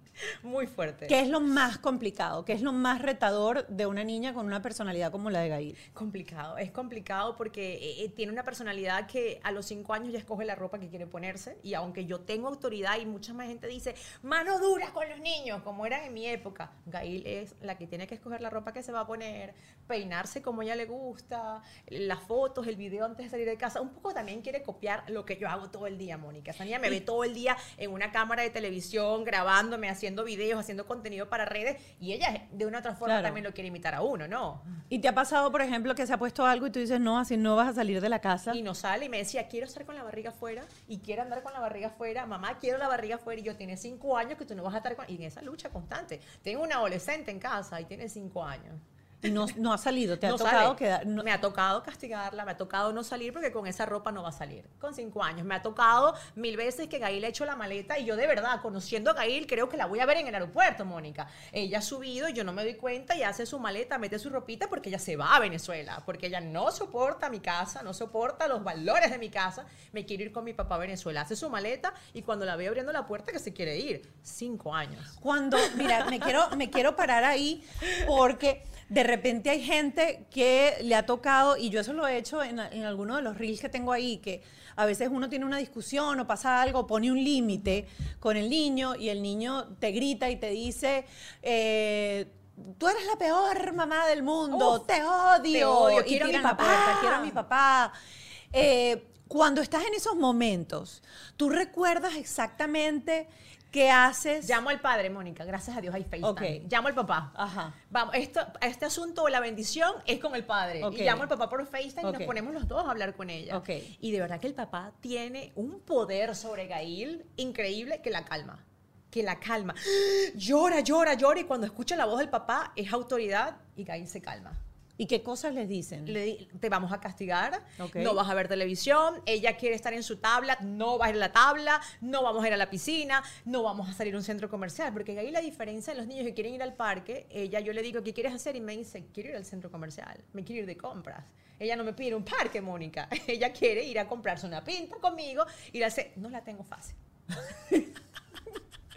Muy fuerte. ¿Qué es lo más complicado? ¿Qué es lo más retador de una niña con una personalidad como la de Gail? Complicado, es complicado porque eh, eh, tiene una personalidad que a los cinco años ya escoge la ropa que quiere ponerse y aunque yo tengo autoridad y mucha más gente dice, mano dura con los niños, como era en mi época, Gail es la que tiene que escoger la ropa que se va a poner, peinarse como ella le gusta, las fotos, el video antes de salir de casa, un poco también quiere copiar lo que yo hago todo el día, Mónica. Esa niña me ve todo el día en una cámara de televisión, grabándome, haciendo videos, haciendo contenido para redes y ella de una otra forma Claro. también lo quiere imitar a uno, ¿no? ¿Y te ha pasado, por ejemplo, que se ha puesto algo y tú dices, no, así no vas a salir de la casa? Y no sale y me decía, quiero estar con la barriga afuera y quiero andar con la barriga afuera. Mamá, quiero la barriga afuera. Y yo, tiene cinco años que tú no vas a estar con... Y en esa lucha constante. Tengo una adolescente en casa y tiene cinco años. Y no, no ha salido, te ha tocado quedar. no- Me ha tocado castigarla, me ha tocado no salir porque con esa ropa no va a salir. Con cinco años. Me ha tocado mil veces que Gail ha hecho la maleta y yo de verdad, conociendo a Gail, creo que la voy a ver en el aeropuerto, Mónica. Ella ha subido, yo no me doy cuenta y hace su maleta, mete su ropita porque ella se va a Venezuela. Porque ella no soporta mi casa, no soporta los valores de mi casa. Me quiere ir con mi papá a Venezuela. Hace su maleta y cuando la veo abriendo la puerta que se quiere ir. Cinco años. Cuando, mira, me quiero, me quiero parar ahí porque de repente hay gente que le ha tocado, y yo eso lo he hecho en, en alguno de los reels que tengo ahí, que a veces uno tiene una discusión o pasa algo, pone un límite con el niño y el niño te grita y te dice... eh, Tú eres la peor mamá del mundo, Uf, te odio. te odio, y quiero a mi papá. puerta, quiero a mi papá. Eh, cuando estás en esos momentos, ¿tú recuerdas exactamente qué haces? Llamo al padre, Mónica. Gracias a Dios hay FaceTime. Ok. Llamo al papá. Ajá. Vamos, esto, este asunto, la bendición, es con el padre. Ok. Y llamo al papá por FaceTime y Ok. nos ponemos los dos a hablar con ella. Y de verdad que el papá tiene un poder sobre Gail increíble que la calma. Que la calma. Llora, llora, llora. Y cuando escucha la voz del papá, es autoridad y Gail se calma. ¿Y qué cosas les dicen? Le te vamos a castigar, Ok. no vas a ver televisión, ella quiere estar en su tabla, no va a ir a la tabla, no vamos a ir a la piscina, no vamos a salir a un centro comercial, porque ahí la diferencia en los niños que quieren ir al parque, ella yo le digo, ¿qué quieres hacer? Y me dice, quiero ir al centro comercial, me quiero ir de compras. Ella no me pide un parque, Mónica, ella quiere ir a comprarse una pinta conmigo, ir a hacer, no la tengo fácil.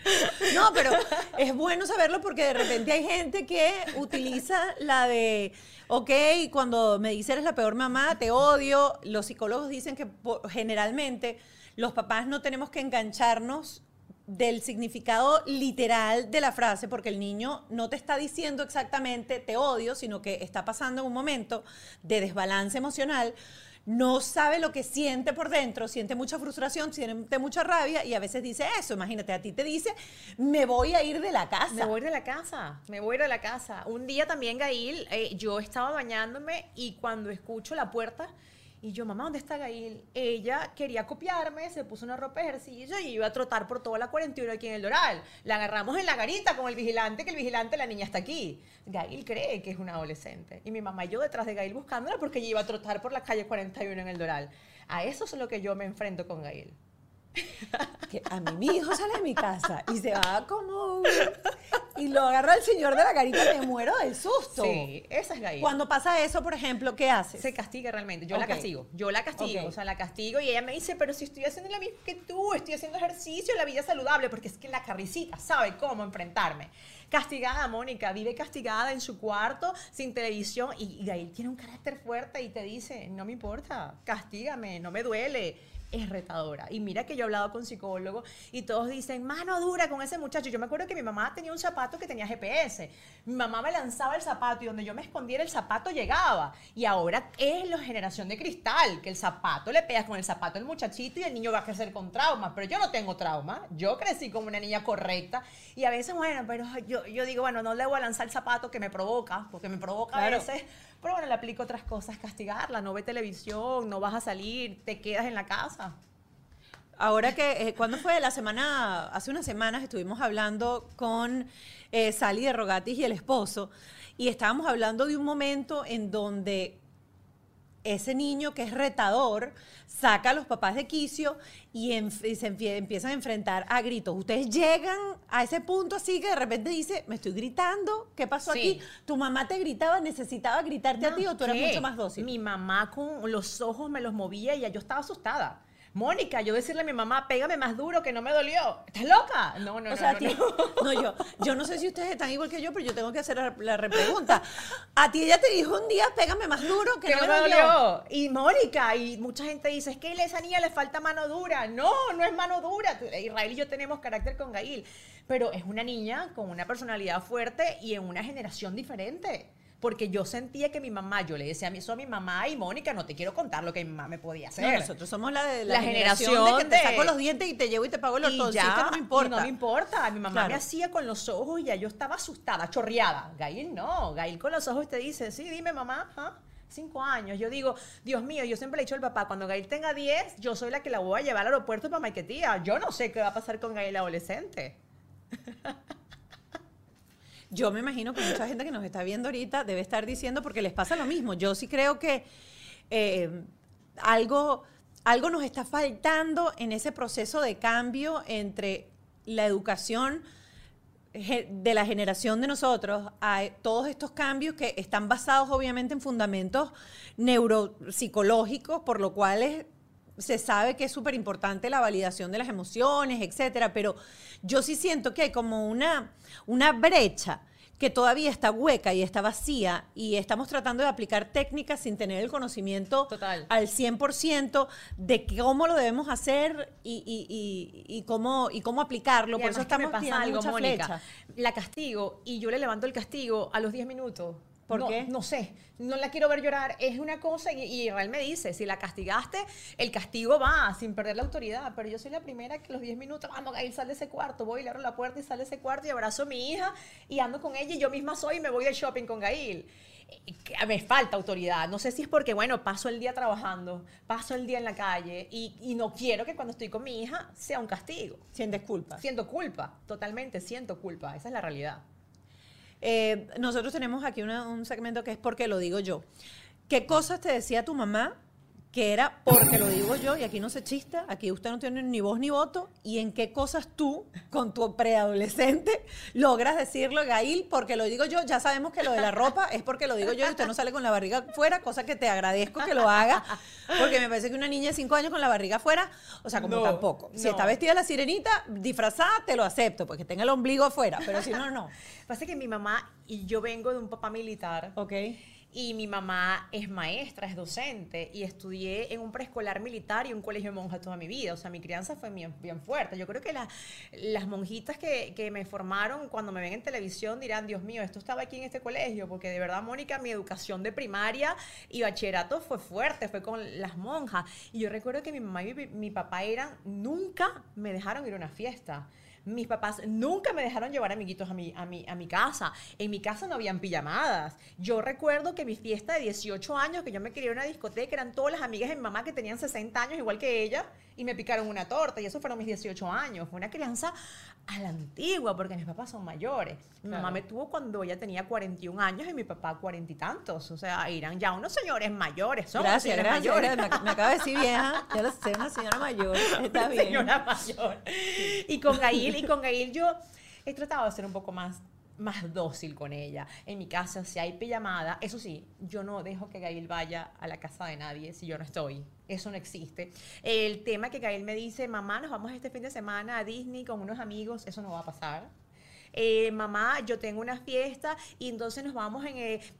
No, pero es bueno saberlo porque de repente hay gente que utiliza la de, ok, cuando me dice eres la peor mamá, te odio. Los psicólogos dicen que generalmente los papás no tenemos que engancharnos del significado literal de la frase porque el niño no te está diciendo exactamente te odio, sino que está pasando un momento de desbalance emocional no sabe lo que siente por dentro, siente mucha frustración, siente mucha rabia y a veces dice eso. Imagínate, a ti te dice, me voy a ir de la casa. Me voy de la casa, me voy de la casa. Un día también, Gail, eh, yo estaba bañándome y cuando escucho la puerta, y yo, mamá, ¿dónde está Gail? Ella quería copiarme, se puso una ropa de ejercicio y iba a trotar por toda la 41 aquí en el Doral. La agarramos en la garita con el vigilante, que el vigilante, la niña está aquí. Gail cree que es una adolescente. Y mi mamá y yo detrás de Gail buscándola porque ella iba a trotar por la calle 41 en el Doral. A eso es lo que yo me enfrento con Gail. Que a mí mi hijo sale de mi casa y se va como... Y lo agarra el señor de la carita y me muero del susto. Sí, esa es Gail. Cuando pasa eso, por ejemplo, ¿qué haces? se castiga realmente. Yo Ok. la castigo. Yo la castigo. Ok. O sea, la castigo y ella me dice, pero si estoy haciendo la misma que tú, estoy haciendo ejercicio, la vida saludable, porque es que la carricita sabe cómo enfrentarme. Castigada, Mónica, vive castigada en su cuarto, sin televisión, y, y Gail tiene un carácter fuerte y te dice, no me importa, castígame, no me duele. Es retadora. Y mira que yo he hablado con psicólogos y todos dicen, mano dura con ese muchacho. Yo me acuerdo que mi mamá tenía un zapato que tenía GPS. Mi mamá me lanzaba el zapato y donde yo me escondiera el zapato llegaba. Y ahora es la generación de cristal, que el zapato le pegas con el zapato al muchachito y el niño va a crecer con traumas. Pero yo no tengo trauma. Yo crecí como una niña correcta. Y a veces, bueno, pero yo, yo digo, bueno, no le voy a lanzar el zapato que me provoca, porque me provoca Claro. a veces. Pero bueno, le aplico otras cosas, castigarla, no ve televisión, no vas a salir, te quedas en la casa. Ahora que, eh, ¿cuándo fue? La semana, hace unas semanas estuvimos hablando con eh, Sally de Rogatis y el esposo, y estábamos hablando de un momento en donde ese niño que es retador saca a los papás de quicio y, se empie- empiezan a enfrentar a gritos. Ustedes llegan a ese punto así que de repente dice, me estoy gritando, ¿qué pasó Sí. aquí? ¿Tu mamá te gritaba, necesitaba gritarte a ti o tú eras ¿Qué? mucho más dócil? Mi mamá con los ojos me los movía y ya yo estaba asustada. Mónica, yo decirle a mi mamá, pégame más duro que no me dolió. ¿Estás loca? No, no, o no. sea, no, ti- no. no, yo, yo no sé si ustedes están igual que yo, pero yo tengo que hacer la, la repregunta. A ti ella te dijo un día, pégame más duro que, que no no me me dolió. dolió. Y Mónica, y mucha gente dice, es que a esa niña le falta mano dura. No, no es mano dura. Israel y yo tenemos carácter con Gail, pero es una niña con una personalidad fuerte y en una generación diferente. Porque yo sentía que mi mamá, yo le decía a mi, eso a mi mamá y Mónica, no te quiero contar lo que mi mamá me podía hacer. No, nosotros somos la de la, La generación, generación de que te de- saco los dientes y te llevo y te pago el ortodoncista, no me importa. y no me importa. Mi mamá me hacía con los ojos y ya yo estaba asustada, chorreada. Gail no. Gail con los ojos te dice, sí, dime mamá. ajá, Cinco años. Yo digo, Dios mío, yo siempre le he dicho al papá, cuando Gail tenga 10, yo soy la que la voy a llevar al aeropuerto para Maiquetía. Yo no sé qué va a pasar con Gail adolescente. Yo me imagino que mucha gente que nos está viendo ahorita debe estar diciendo porque les pasa lo mismo. Yo sí creo que eh, algo, algo nos está faltando en ese proceso de cambio entre la educación de la generación de nosotros a todos estos cambios que están basados obviamente en fundamentos neuropsicológicos, por lo cual es- se sabe que es súper importante la validación de las emociones, etcétera, pero yo sí siento que hay como una, una brecha que todavía está hueca y está vacía y estamos tratando de aplicar técnicas sin tener el conocimiento Total. al 100% de cómo lo debemos hacer y, y- y- y cómo, y cómo aplicarlo. Por eso además que me estamos pasa algo, Mónica. La castigo y yo le levanto el castigo a los 10 minutos. ¿Por No- qué? No sé, no la quiero ver llorar. Es una cosa y, y Israel me dice, si la castigaste, el castigo va sin perder la autoridad. Pero yo soy la primera que los 10 minutos, vamos, Gail, sale de ese cuarto. Voy, le abro la puerta y sale de ese cuarto y abrazo a mi hija y ando con ella y yo misma soy y me voy de shopping con Gail. Eh, Me falta autoridad. No sé si es porque, bueno, paso el día trabajando, paso el día en la calle y, y no quiero que cuando estoy con mi hija sea un castigo. Sientes culpa. Siento culpa, totalmente siento culpa, esa es la realidad. Eh, nosotros tenemos aquí un segmento que es porque lo digo yo. ¿Qué cosas te decía tu mamá que era porque lo digo yo? Y aquí no se chista, aquí usted no tiene ni voz ni voto. ¿Y en qué cosas tú, con tu preadolescente, logras decirlo, Gail, porque lo digo yo? Ya sabemos que lo de la ropa es porque lo digo yo y usted no sale con la barriga fuera, cosa que te agradezco que lo haga, porque me parece que una niña de 5 años con la barriga fuera, o sea, como No, tampoco. Si no. está vestida la sirenita, disfrazada, te lo acepto, porque tenga el ombligo afuera, pero si no, no. Pasa que mi mamá y yo vengo de un papá militar Ok. Y mi mamá es maestra, es docente y estudié en un preescolar militar y un colegio de monjas toda mi vida. O sea, mi crianza fue bien, fuerte. Yo creo que la- las monjitas que, que me formaron cuando me ven en televisión dirán, Dios mío, esto estaba aquí en este colegio, porque de verdad, Mónica, mi educación de primaria y bachillerato fue fuerte, fue con las monjas. Y yo recuerdo que mi mamá y mi, mi papá eran, nunca me dejaron ir a una fiesta. Mis papás nunca me dejaron llevar amiguitos a mi, a, mi, a mi casa. En mi casa no habían pijamadas. Yo recuerdo que mi fiesta de 18 años, que yo me quería ir a una discoteca, eran todas las amigas de mi mamá que tenían 60 años, igual que ella, y me picaron una torta. Y eso fueron mis 18 años. Fue una crianza a la antigua, porque mis papás son mayores. Mi mamá me tuvo cuando ella tenía 41 años y mi papá 40 y tantos. O sea, eran ya unos señores mayores. Son Gracias, señores gracias. mayores. Me, me acaba de decir vieja. Ya lo sé, una señora mayor. Está Una bien. señora mayor. Y con Gail, y con Gail yo he tratado de ser un poco más más dócil con ella. En mi casa, si hay pijamada, eso sí, yo no dejo que Gail vaya a la casa de nadie si yo no estoy. Eso no existe. El tema que Gail me dice, mamá, nos vamos este fin de semana a Disney con unos amigos, eso no va a pasar. eh, mamá, yo tengo una fiesta y entonces nos vamos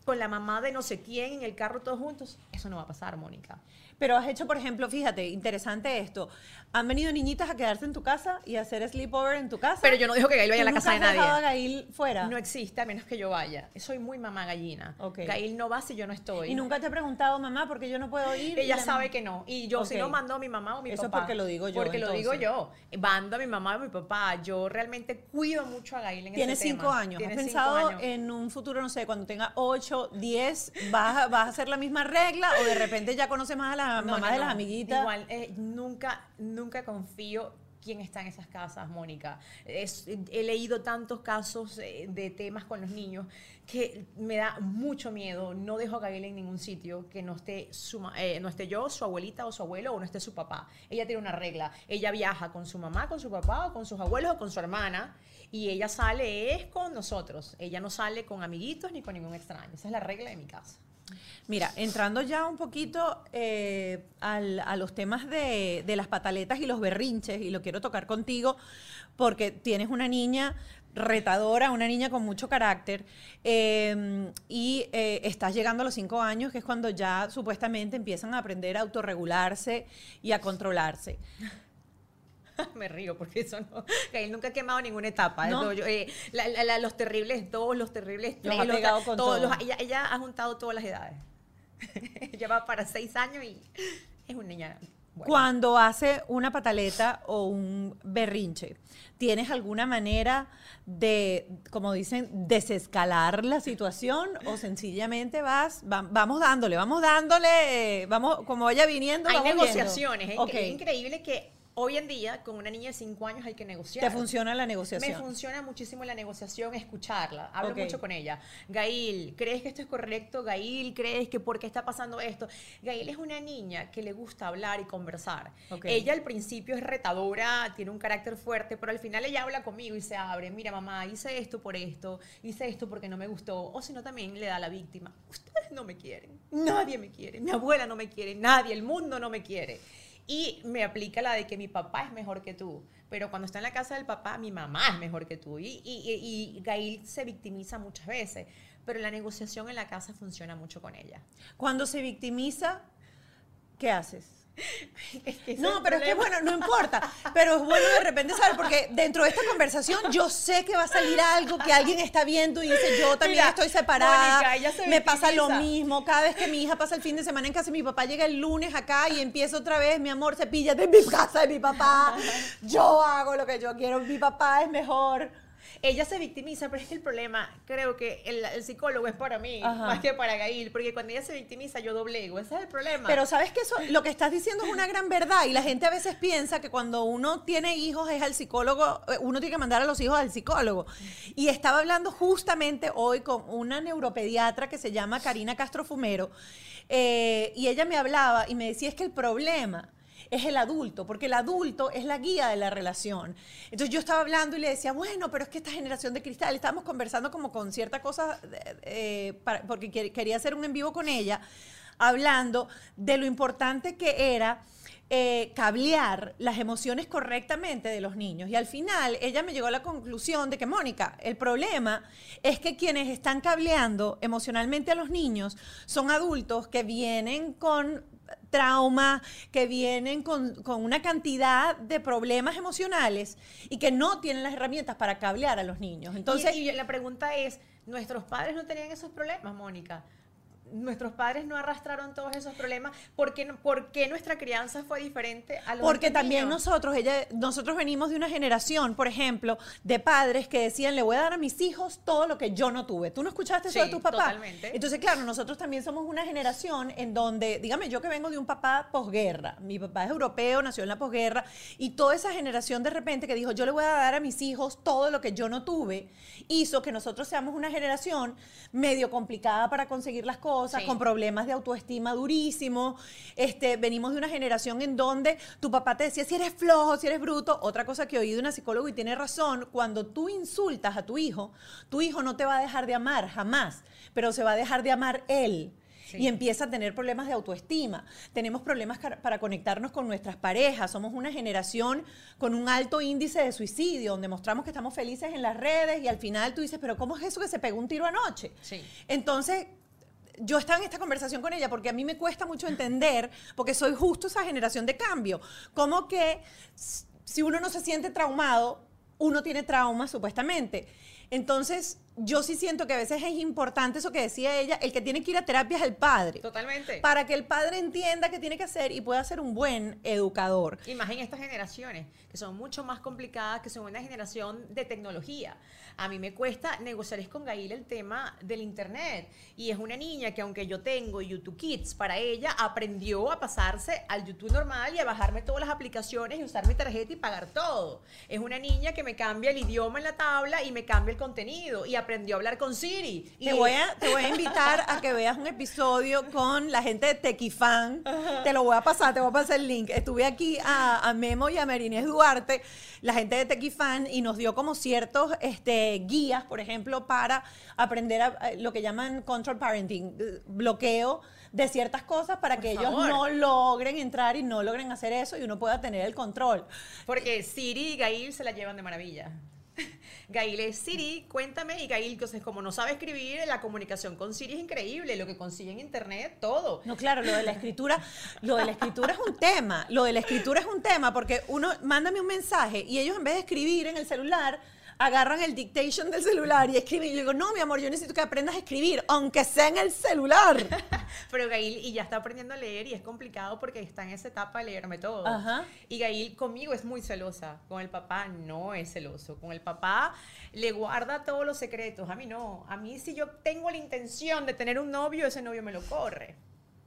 con la mamá de no sé quién en el carro todos juntos. Eso no va a pasar, Mónica. Pero has hecho, por ejemplo, fíjate, interesante esto. Han venido niñitas a quedarse en tu casa y a hacer sleepover en tu casa. Pero yo no digo que Gail vaya a la ¿Tú casa de nunca has dejado a nadie. Gail fuera? No existe a menos que yo vaya. Soy muy mamá gallina. Ok. Gail no va si yo no estoy. y nunca te he preguntado, mamá, porque yo no puedo ir. Ella la- sabe que no. Y yo si no mando a mi mamá o mi Eso es papá. porque lo digo yo, Porque lo digo yo. Mando a mi mamá o mi papá. Yo realmente cuido mucho a Gail en ese tema. cinco años. Tiene ¿Has cinco pensado años. en un futuro, no sé, cuando tenga ocho, diez, vas a, vas a hacer la misma regla o de repente ya conoces más a las No, mamás de las amiguitas? Igual, eh, nunca, nunca confío quién está en esas casas, Mónica. Es- he leído tantos casos eh, de temas con los niños que me da mucho miedo. No dejo a Gabriela en ningún sitio que no esté, su, eh, no esté yo, su abuelita o su abuelo o no esté su papá. Ella tiene una regla. Ella viaja con su mamá, con su papá o con sus abuelos o con su hermana. Y ella sale es con nosotros. Ella no sale con amiguitos ni con ningún extraño. Esa es la regla de mi casa. Mira, entrando ya un poquito eh, a los temas de, las pataletas y los berrinches, y lo quiero tocar contigo porque tienes una niña retadora, una niña con mucho carácter, eh, y eh, estás llegando a los cinco años, que es cuando ya supuestamente empiezan a aprender a autorregularse y a controlarse. Me río porque eso no. Gail nunca ha quemado ninguna etapa. ¿No? Yo, eh, la- la- la- los terribles dos, los terribles Los tres. ha los- pegado con todos todo. los- ella, ella ha juntado todas las edades. ella va para seis años y es una niña. buena. Cuando hace una pataleta o un berrinche, ¿tienes alguna manera de, como dicen, desescalar la situación o sencillamente vas, va- vamos dándole, vamos dándole, eh, vamos, como vaya viniendo, Hay vamos negociaciones. Es, Ok. incre- es increíble que hoy en día, con una niña de cinco años, hay que negociar. ¿Te funciona la Me negociación? funciona muchísimo la negociación, escucharla. Hablo mucho con ella. Gail, ¿crees que esto es correcto? Gail, ¿crees que por qué está pasando esto? Gail es una niña que le gusta hablar y conversar. Ok. Ella al principio es retadora, tiene un carácter fuerte, pero al final ella habla conmigo y se abre. Mira, mamá, hice esto por esto, hice esto porque no me gustó. O si no, también le da a la víctima. Ustedes no me quieren, nadie me quiere, mi abuela no me quiere, nadie, el mundo no me quiere. Y me aplica la de que mi papá es mejor que tú. Pero cuando está en la casa del papá, mi mamá es mejor que tú. Y, y, y- Gail se victimiza muchas veces. Pero la negociación en la casa funciona mucho con ella. Cuando se victimiza, ¿qué haces? Es que No, pero es que bueno, no importa. Pero es bueno de repente saber, porque dentro de esta conversación yo sé que va a salir algo que alguien está viendo y dice, yo también Mira, estoy separada, Mónica, ella se me pasa lo mismo. Cada vez que mi hija pasa el fin de semana en casa, mi papá llega el lunes acá y empieza otra vez, mi amor, cepíllate en mi casa de mi papá. Yo hago lo que yo quiero, mi papá es mejor. Ella se victimiza, pero es que el problema, creo que el, el psicólogo es para mí, Ajá. más que para Gail. Porque cuando ella se victimiza, yo doblego. Ese es el problema. Pero sabes que eso, lo que estás diciendo es una gran verdad y la gente a veces piensa que cuando uno tiene hijos es al psicólogo, eh, uno tiene que mandar a los hijos al psicólogo. Y estaba hablando justamente hoy con una neuropediatra que se llama Karina Castro Fumero eh, y ella me hablaba y me decía es que el problema es el adulto, porque el adulto es la guía de la relación. Entonces yo estaba hablando y le decía, bueno, pero es que esta generación de cristal, estábamos conversando como con cierta cosa, eh, porque quer- quería hacer un en vivo con ella, hablando de lo importante que era eh, cablear las emociones correctamente de los niños. Y al final ella me llegó a la conclusión de que, Mónica, el problema es que quienes están cableando emocionalmente a los niños son adultos que vienen con trauma, que vienen con, con una cantidad de problemas emocionales y que no tienen las herramientas para cablear a los niños. Entonces, y, y la pregunta es, ¿nuestros padres no tenían esos problemas, Mónica? Nuestros padres no arrastraron todos esos problemas. ¿Por qué, por qué nuestra crianza fue diferente a los Porque también niños? nosotros, ella, nosotros venimos de una generación, por ejemplo, de padres que decían, le voy a dar a mis hijos todo lo que yo no tuve. ¿Tú no escuchaste eso Sí, de tus papás? totalmente. Entonces, claro, nosotros también somos una generación en donde, dígame, yo que vengo de un papá posguerra, mi papá es europeo, nació en la posguerra, y toda esa generación de repente que dijo, yo le voy a dar a mis hijos todo lo que yo no tuve, hizo que nosotros seamos una generación medio complicada para conseguir las cosas, Sí. con problemas de autoestima durísimos. Este, venimos de una generación en donde tu papá te decía si eres flojo, si eres bruto. Otra cosa que oí de una psicóloga y tiene razón, cuando tú insultas a tu hijo, tu hijo no te va a dejar de amar jamás, pero se va a dejar de amar él. Sí. y empieza a tener problemas de autoestima. Tenemos problemas para conectarnos con nuestras parejas. Somos una generación con un alto índice de suicidio, donde mostramos que estamos felices en las redes y al final tú dices, pero ¿cómo es eso que se pegó un tiro anoche? Sí. Entonces, yo estaba en esta conversación con ella porque a mí me cuesta mucho entender, porque soy justo esa generación de cambio, como que si uno no se siente traumado, uno tiene trauma supuestamente. Entonces, yo sí siento que a veces es importante eso que decía ella, el que tiene que ir a terapia es el padre. Totalmente. Para que el padre entienda qué tiene que hacer y pueda ser un buen educador. Y más en estas generaciones, que son mucho más complicadas, que son una generación de tecnología. A mí me cuesta negociar con Gail el tema del Internet. Y es una niña que aunque yo tengo YouTube Kids, para ella aprendió a pasarse al YouTube normal y a bajarme todas las aplicaciones y usar mi tarjeta y pagar todo. Es una niña que me cambia el idioma en la tabla y me cambia el contenido y aprendió a hablar con Siri. Y Te voy, a, te voy a invitar a que veas un episodio con la gente de Tequifan. Te lo voy a pasar, te voy a pasar el link. Estuve aquí a, a Memo y a Marinés Duarte, la gente de Tequifan, y nos dio como ciertos este, guías, por ejemplo, para aprender a- a lo que llaman control parenting, bloqueo de ciertas cosas para Por que ellos no logren entrar y no logren hacer eso y uno pueda tener el control. Porque Siri y Gail se la llevan de maravilla. Gail es Siri, cuéntame, y Gail, entonces como no sabe escribir, la comunicación con Siri es increíble, lo que consigue en internet, todo. No, claro, lo de la escritura, lo de la escritura es un tema. Lo de la escritura es un tema porque uno mándame un mensaje y ellos en vez de escribir en el celular agarran el dictation del celular y escriben. Y yo digo, no, mi amor, yo necesito que aprendas a escribir, aunque sea en el celular. Pero Gail y ya está aprendiendo a leer y es complicado porque está en esa etapa de leerme todo. Ajá. Y Gail conmigo es muy celosa, con el papá no es celoso, con el papá le guarda todos los secretos, a mí no, a mí si yo tengo la intención de tener un novio, ese novio me lo corre.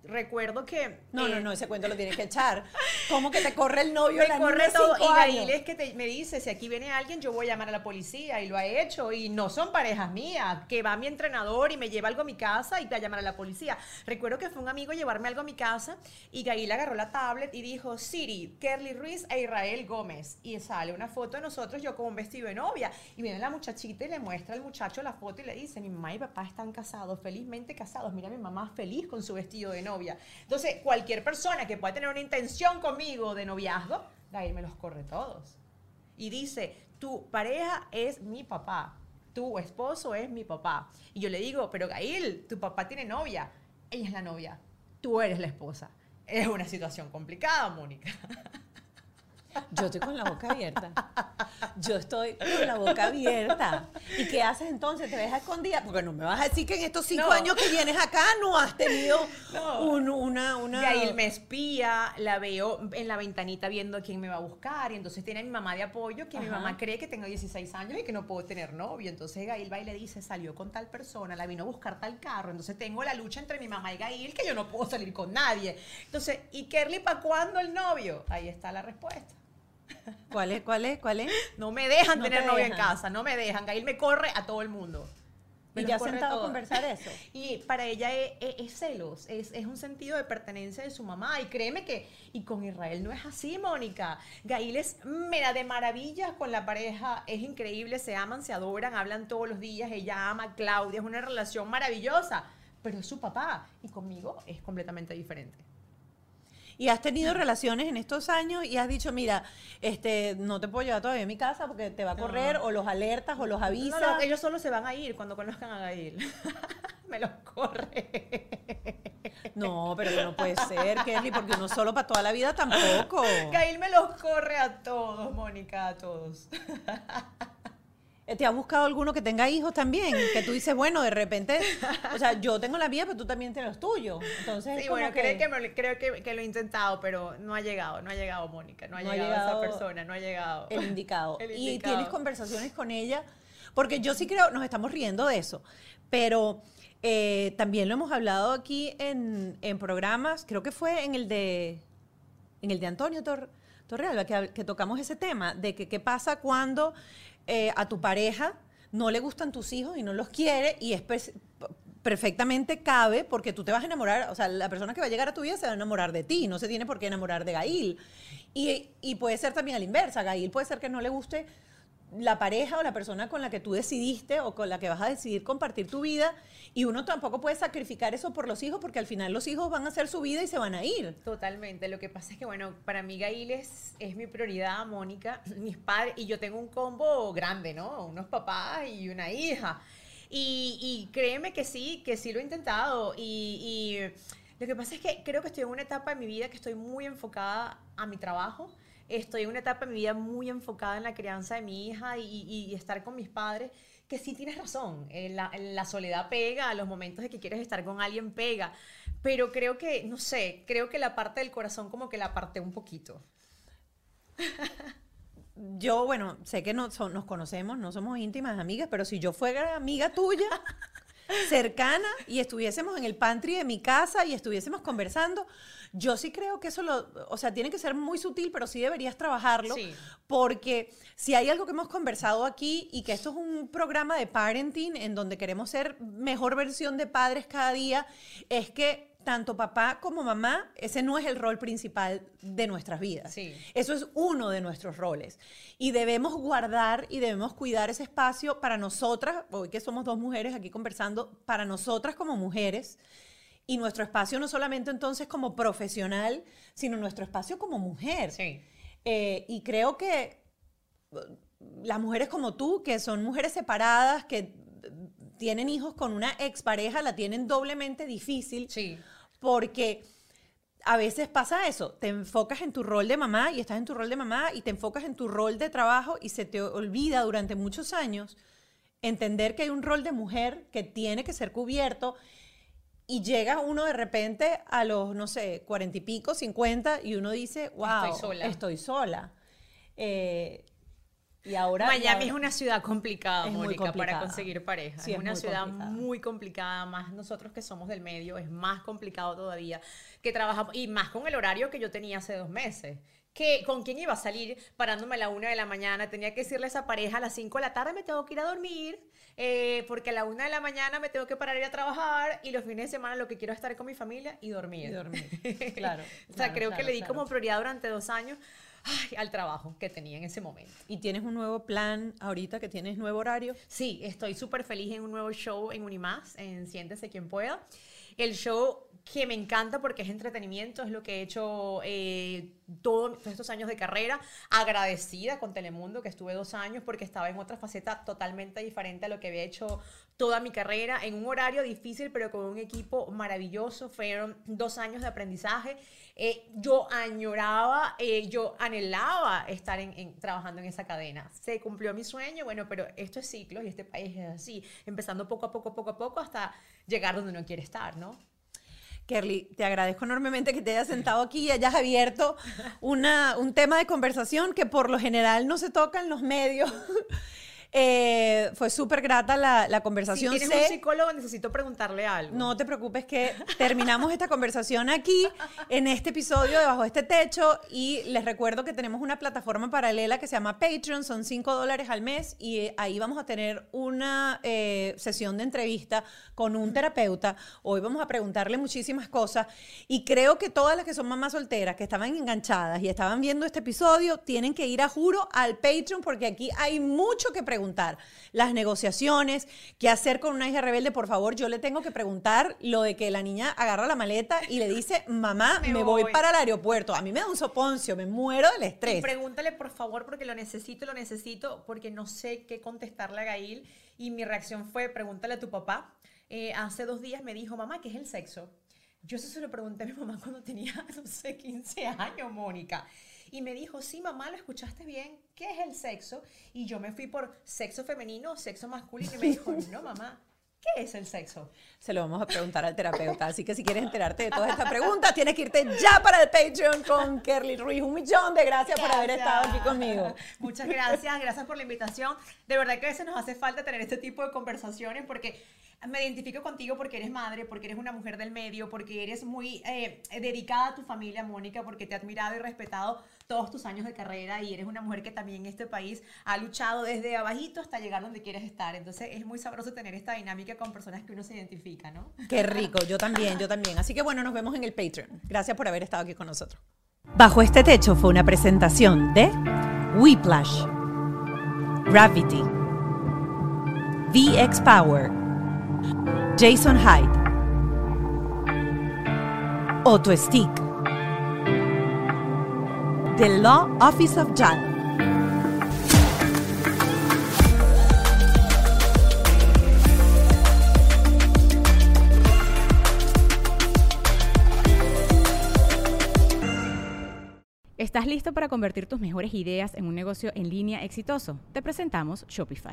Recuerdo que... No, no, eh, no, ese cuento lo tienes que echar. ¿Cómo que te corre el novio de la corre todo. cinco Y Gail es que te- me dice, si aquí viene alguien, yo voy a llamar a la policía. Y lo ha hecho. Y no son parejas mías. Que va mi entrenador y me lleva algo a mi casa y va a llamar a la policía. Recuerdo que fue un amigo a llevarme algo a mi casa y Gail agarró la tablet y dijo, Siri, Kerly Ruiz e Israel Gómez. Y sale una foto de nosotros, yo con un vestido de novia. Y viene la muchachita y le muestra al muchacho la foto y le dice, mi mamá y papá están casados, felizmente casados. Mira mi mamá feliz con su vestido de novia. Entonces, cualquier persona que pueda tener una intención conmigo de noviazgo, Gail me los corre todos. Y dice, tu pareja es mi papá, tu esposo es mi papá. Y yo le digo, pero Gail, tu papá tiene novia, ella es la novia, tú eres la esposa. Es una situación complicada, Mónica. Yo estoy con la boca abierta. Yo estoy con la boca abierta. ¿Y qué haces entonces? ¿Te ves escondida? Porque no me vas a decir que en estos cinco No. años que vienes acá no has tenido No. un- una, una... Gail me espía, la veo en la ventanita viendo quién me va a buscar y entonces tiene a mi mamá de apoyo que mi mamá cree que tengo 16 años y que no puedo tener novio. Entonces Gail va y le dice, salió con tal persona, la vino a buscar tal carro. Entonces tengo la lucha entre mi mamá y Gail que yo no puedo salir con nadie. Entonces, ¿y Kerly para cuándo el novio? Ahí está la respuesta. ¿Cuál es? ¿Cuál es? ¿Cuál es? No me dejan No tener te novio en dejan. casa, no me dejan. Gail me corre a todo el mundo. Me ¿Y corre sentado a conversar eso? Y para ella es, es- es celos, es, es un sentido de pertenencia de su mamá. Y créeme que, y con Israel no es así, Mónica. Gail es, mira, de maravilla con la pareja, es increíble, se aman, se adoran, hablan todos los días, ella ama a Claudia, es una relación maravillosa. Pero es su papá, y conmigo es completamente diferente. Y has tenido relaciones en estos años y has dicho, mira, este, no te puedo llevar todavía a mi casa porque te va a correr, o los alertas, o los avisas. No, no, ellos solo se van a ir cuando conozcan a Gail. Me los corre. No, pero no puede ser, Kelly, porque uno solo para toda la vida tampoco. Gail me los corre a todos, Mónica, a todos. ¿Te has buscado alguno que tenga hijos también? Que tú dices, bueno, de repente, o sea, yo tengo la mía, pero tú también tienes los tuyos. Entonces, es Sí, bueno, que- creo, que, me- creo que, que lo he intentado, pero no ha llegado, no ha llegado Mónica, no ha, No ha llegado, esa persona, no ha llegado. el indicado. El Y tienes conversaciones con ella, porque yo sí creo, nos estamos riendo de eso, pero eh, también lo hemos hablado aquí en, en programas, creo que fue en el de, en el de Antonio Tor- Torrealba, que, que tocamos ese tema, de que qué pasa cuando eh, a tu pareja no le gustan tus hijos y no los quiere y es perfectamente cabe porque tú te vas a enamorar, o sea, la persona que va a llegar a tu vida se va a enamorar de ti, no se tiene por qué enamorar de Gail. Y, y puede ser también a la inversa, Gail puede ser que no le guste la pareja o la persona con la que tú decidiste o con la que vas a decidir compartir tu vida y uno tampoco puede sacrificar eso por los hijos porque al final los hijos van a hacer su vida y se van a ir. Totalmente. Lo que pasa es que, bueno, para mí Gail es, es mi prioridad, Mónica, mis padres, y yo tengo un combo grande, ¿no? Unos papás y una hija. Y, y créeme que sí, que sí lo he intentado. Y, y lo que pasa es que creo que estoy en una etapa de mi vida que estoy muy enfocada a mi trabajo. Estoy en una etapa de mi vida muy enfocada en la crianza de mi hija y, estar con mis padres que sí tienes razón, eh, la, soledad pega, a los momentos de que quieres estar con alguien pega, pero creo que, no sé, creo que la parte del corazón como que la parte un poquito. Yo, bueno, sé que no, nos conocemos, no somos íntimas amigas, pero si yo fuera amiga tuya, cercana, y estuviésemos en el pantry de mi casa y estuviésemos conversando, yo sí creo que eso lo, o sea, tiene que ser muy sutil, pero sí deberías trabajarlo, Sí. porque si hay algo que hemos conversado aquí y que esto es un programa de parenting en donde queremos ser mejor versión de padres cada día, es que tanto papá como mamá, ese no es el rol principal de nuestras vidas. Sí. Eso es uno de nuestros roles. Y debemos guardar y debemos cuidar ese espacio para nosotras, hoy que somos dos mujeres aquí conversando, para nosotras como mujeres. Y nuestro espacio no solamente entonces como profesional, sino nuestro espacio como mujer. Sí. Eh, y creo que eh, las mujeres como tú, que son mujeres separadas, que eh, tienen hijos con una expareja, la tienen doblemente difícil Sí. Porque a veces pasa eso, te enfocas en tu rol de mamá y estás en tu rol de mamá y te enfocas en tu rol de trabajo y se te olvida durante muchos años entender que hay un rol de mujer que tiene que ser cubierto y llega uno de repente a los, no sé, cuarenta y pico, cincuenta y uno dice, wow, Estoy sola. Estoy sola. Eh, y ahora... y Miami ahora- es una ciudad complicada, Mónica, para conseguir pareja. Sí, es es una muy ciudad complicada. muy complicada, más nosotros que somos del medio, es más complicado todavía. Que trabajamos, y más con el horario que yo tenía hace dos meses. Que, ¿Con quién iba a salir parándome a la una de la mañana? Tenía que decirle a esa pareja a las 5 de la tarde me tengo que ir a dormir, eh, porque a la una de la mañana me tengo que parar a ir a trabajar y los fines de semana lo que quiero es estar con mi familia y dormir. Y dormir, claro, o sea, claro, creo que claro, le di claro. como prioridad durante dos años ay, al trabajo que tenía en ese momento. ¿Y tienes un nuevo plan ahorita que tienes nuevo horario? Sí, estoy súper feliz en un nuevo show en Unimás, en Siéntese quien pueda. El show que me encanta porque es entretenimiento, es lo que he hecho eh, todo- todos estos años de carrera. Agradecida con Telemundo, que estuve dos años porque estaba en otra faceta totalmente diferente a lo que había hecho toda mi carrera, en un horario difícil, pero con un equipo maravilloso. Fueron dos años de aprendizaje. Eh, yo añoraba, eh, yo anhelaba estar en- en- trabajando en esa cadena. Se cumplió mi sueño, bueno, pero esto es ciclos y este país es así, empezando poco a poco, poco a poco, hasta llegar donde uno quiere estar, ¿no? Kerly, te agradezco enormemente que te hayas sentado aquí y hayas abierto una, un tema de conversación que por lo general no se toca en los medios. Eh, fue súper grata la, la Si conversación. tienes Sé- un psicólogo, necesito preguntarle algo. no te preocupes que terminamos esta conversación aquí, en este episodio de Bajo este Techo, y les recuerdo que tenemos una plataforma paralela que se llama Patreon, son 5 dólares al mes, y ahí vamos a tener una eh, sesión de entrevista con un terapeuta. Hoy vamos a preguntarle muchísimas cosas, y creo que todas las que son mamás solteras, que estaban enganchadas y estaban viendo este episodio, tienen que ir a juro al Patreon, porque aquí hay mucho que preguntar. Las negociaciones, qué hacer con una hija rebelde, por favor, yo le tengo que preguntar lo de que la niña agarra la maleta y le dice, mamá, me, Me voy. voy. para el aeropuerto. A mí me da un soponcio, me muero del Y estrés. pregúntale, por favor, porque lo necesito, lo necesito, porque no sé qué contestarle a Gail. Y mi reacción fue, pregúntale a tu papá. Eh, hace dos días me dijo, mamá, ¿qué es el sexo? Yo eso se lo pregunté a mi mamá cuando tenía, no sé, 15 años, Mónica. Y me dijo, sí, mamá, lo escuchaste bien. ¿Qué es el sexo? Y yo me fui por sexo femenino o sexo masculino. Y me dijo, no, mamá, ¿qué es el sexo? Se lo vamos a preguntar al terapeuta. Así que si quieres enterarte de todas estas preguntas, tienes que irte ya para el Patreon con Kerly Ruiz. Un millón de gracias, por haber estado aquí conmigo. Muchas gracias, gracias por la invitación. De verdad que a veces nos hace falta tener este tipo de conversaciones porque me identifico contigo porque eres madre, porque eres una mujer del medio, porque eres muy eh, dedicada a tu familia, Mónica, porque te he admirado y respetado todos tus años de carrera y eres una mujer que también en este país ha luchado desde abajito hasta llegar donde quieres estar. Entonces es muy sabroso tener esta dinámica con personas que uno se identifica, ¿no? Qué rico, yo también, yo también. Así que bueno, nos vemos en el Patreon. Gracias por haber estado aquí con nosotros. Bajo este techo fue una presentación de Whiplash Gravity, VX Power, Jason Hyde, Auto Stick, The Law Office of JAL. ¿Estás listo para convertir tus mejores ideas en un negocio en línea exitoso? Te presentamos Shopify.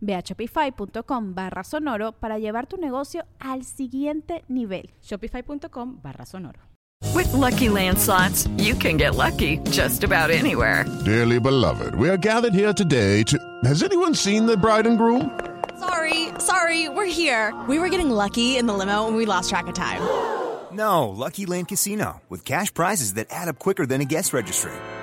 Ve a shopify.com barra sonoro para llevar tu negocio al siguiente nivel. Shopify.com barra sonoro. With Lucky Land slots, you can get lucky just about anywhere. Dearly beloved, we are gathered here today to. Has anyone seen the bride and groom? Sorry, sorry, we're here. We were getting lucky in the limo and we lost track of time. No, Lucky Land Casino, with cash prizes that add up quicker than a guest registry.